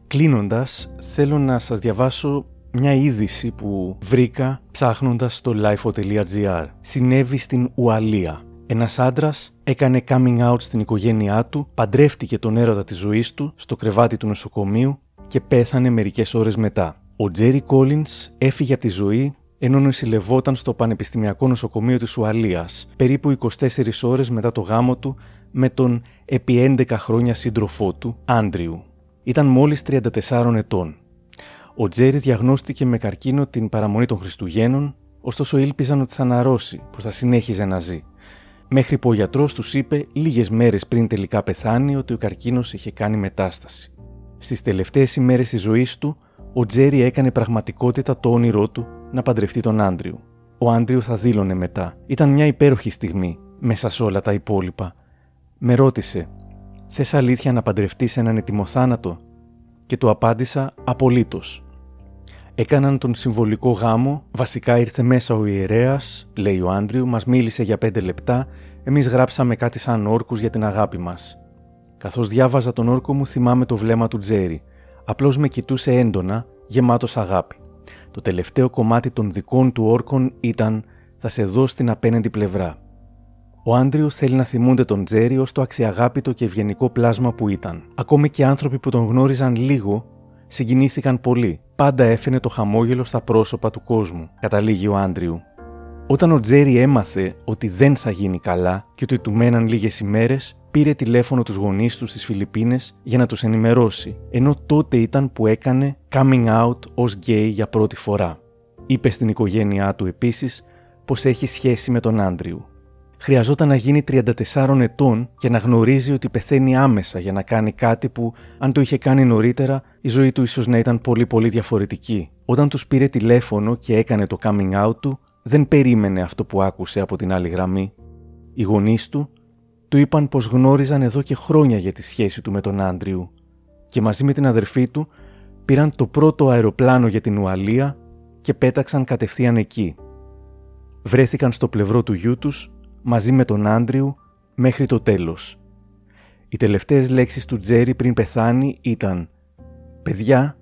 Κλείνοντας, θέλω να σας διαβάσω μια είδηση που βρήκα ψάχνοντας στο lifeo.gr. Συνέβη στην Ουαλία. Ένας άντρας έκανε coming out στην οικογένειά του, παντρεύτηκε τον έρωτα της ζωής του στο κρεβάτι του νοσοκομείου και πέθανε μερικές ώρες μετά. Ο Τζέρι Κόλλιν έφυγε από τη ζωή ενώ νοσηλευόταν στο Πανεπιστημιακό Νοσοκομείο της Ουαλίας, περίπου 24 ώρες μετά το γάμο του με τον επί 11 χρόνια σύντροφό του, Άντριου. Ήταν μόλις 34 ετών. Ο Τζέρι διαγνώστηκε με καρκίνο την παραμονή των Χριστουγέννων, ωστόσο ήλπιζαν ότι θα αναρρώσει, πως θα συνέχιζε να ζει μέχρι που ο γιατρός τους είπε λίγες μέρες πριν τελικά πεθάνει ότι ο καρκίνος είχε κάνει μετάσταση. Στις τελευταίες ημέρες της ζωής του, ο Τζέρι έκανε πραγματικότητα το όνειρό του να παντρευτεί τον Άντριου. Ο Άντριου θα δήλωνε μετά. Ήταν μια υπέροχη στιγμή μέσα σε όλα τα υπόλοιπα. Με ρώτησε, Θες αλήθεια να παντρευτείς έναν ετοιμοθάνατο, και του απάντησα απολύτως. Έκαναν τον συμβολικό γάμο, βασικά ήρθε μέσα ο ιερέας, λέει ο Άντριου, μας μίλησε για πέντε λεπτά, εμείς γράψαμε κάτι σαν όρκους για την αγάπη μας. Καθώς διάβαζα τον όρκο μου, θυμάμαι το βλέμμα του Τζέρι. Απλώς με κοιτούσε έντονα, γεμάτος αγάπη. Το τελευταίο κομμάτι των δικών του όρκων ήταν Θα σε δω στην απέναντι πλευρά. Ο Άντριου θέλει να θυμούνται τον Τζέρι ως το αξιαγάπητο και ευγενικό πλάσμα που ήταν. Ακόμη και άνθρωποι που τον γνώριζαν λίγο συγκινήθηκαν πολύ. Πάντα έφερνε το χαμόγελο στα πρόσωπα του κόσμου, καταλήγει ο Άντριου. Όταν ο Τζέρι έμαθε ότι δεν θα γίνει καλά και ότι του μέναν λίγες ημέρες, πήρε τηλέφωνο τους γονείς του στις Φιλιππίνες για να τους ενημερώσει, ενώ τότε ήταν που έκανε coming out ως γκέι για πρώτη φορά. Είπε στην οικογένειά του επίσης πως έχει σχέση με τον Άντριου. Χρειαζόταν να γίνει 34 ετών και να γνωρίζει ότι πεθαίνει άμεσα για να κάνει κάτι που, αν το είχε κάνει νωρίτερα, η ζωή του ίσως να ήταν πολύ πολύ διαφορετική. Όταν τους πήρε τηλέφωνο και έκανε το coming out του, δεν περίμενε αυτό που άκουσε από την άλλη γραμμή. Οι γονείς του του είπαν πως γνώριζαν εδώ και χρόνια για τη σχέση του με τον Άντριου και μαζί με την αδερφή του πήραν το πρώτο αεροπλάνο για την Ουαλία και πέταξαν κατευθείαν εκεί. Βρέθηκαν στο πλευρό του γιού τους μαζί με τον Άντριου μέχρι το τέλος. Οι τελευταίες λέξεις του Τζέρι πριν πεθάνει ήταν «Παιδιά,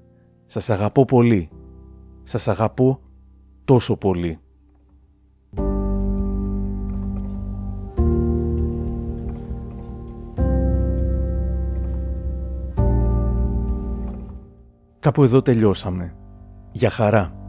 σας αγαπώ πολύ. Σας αγαπώ τόσο πολύ». Κάπου εδώ τελειώσαμε. Για χαρά.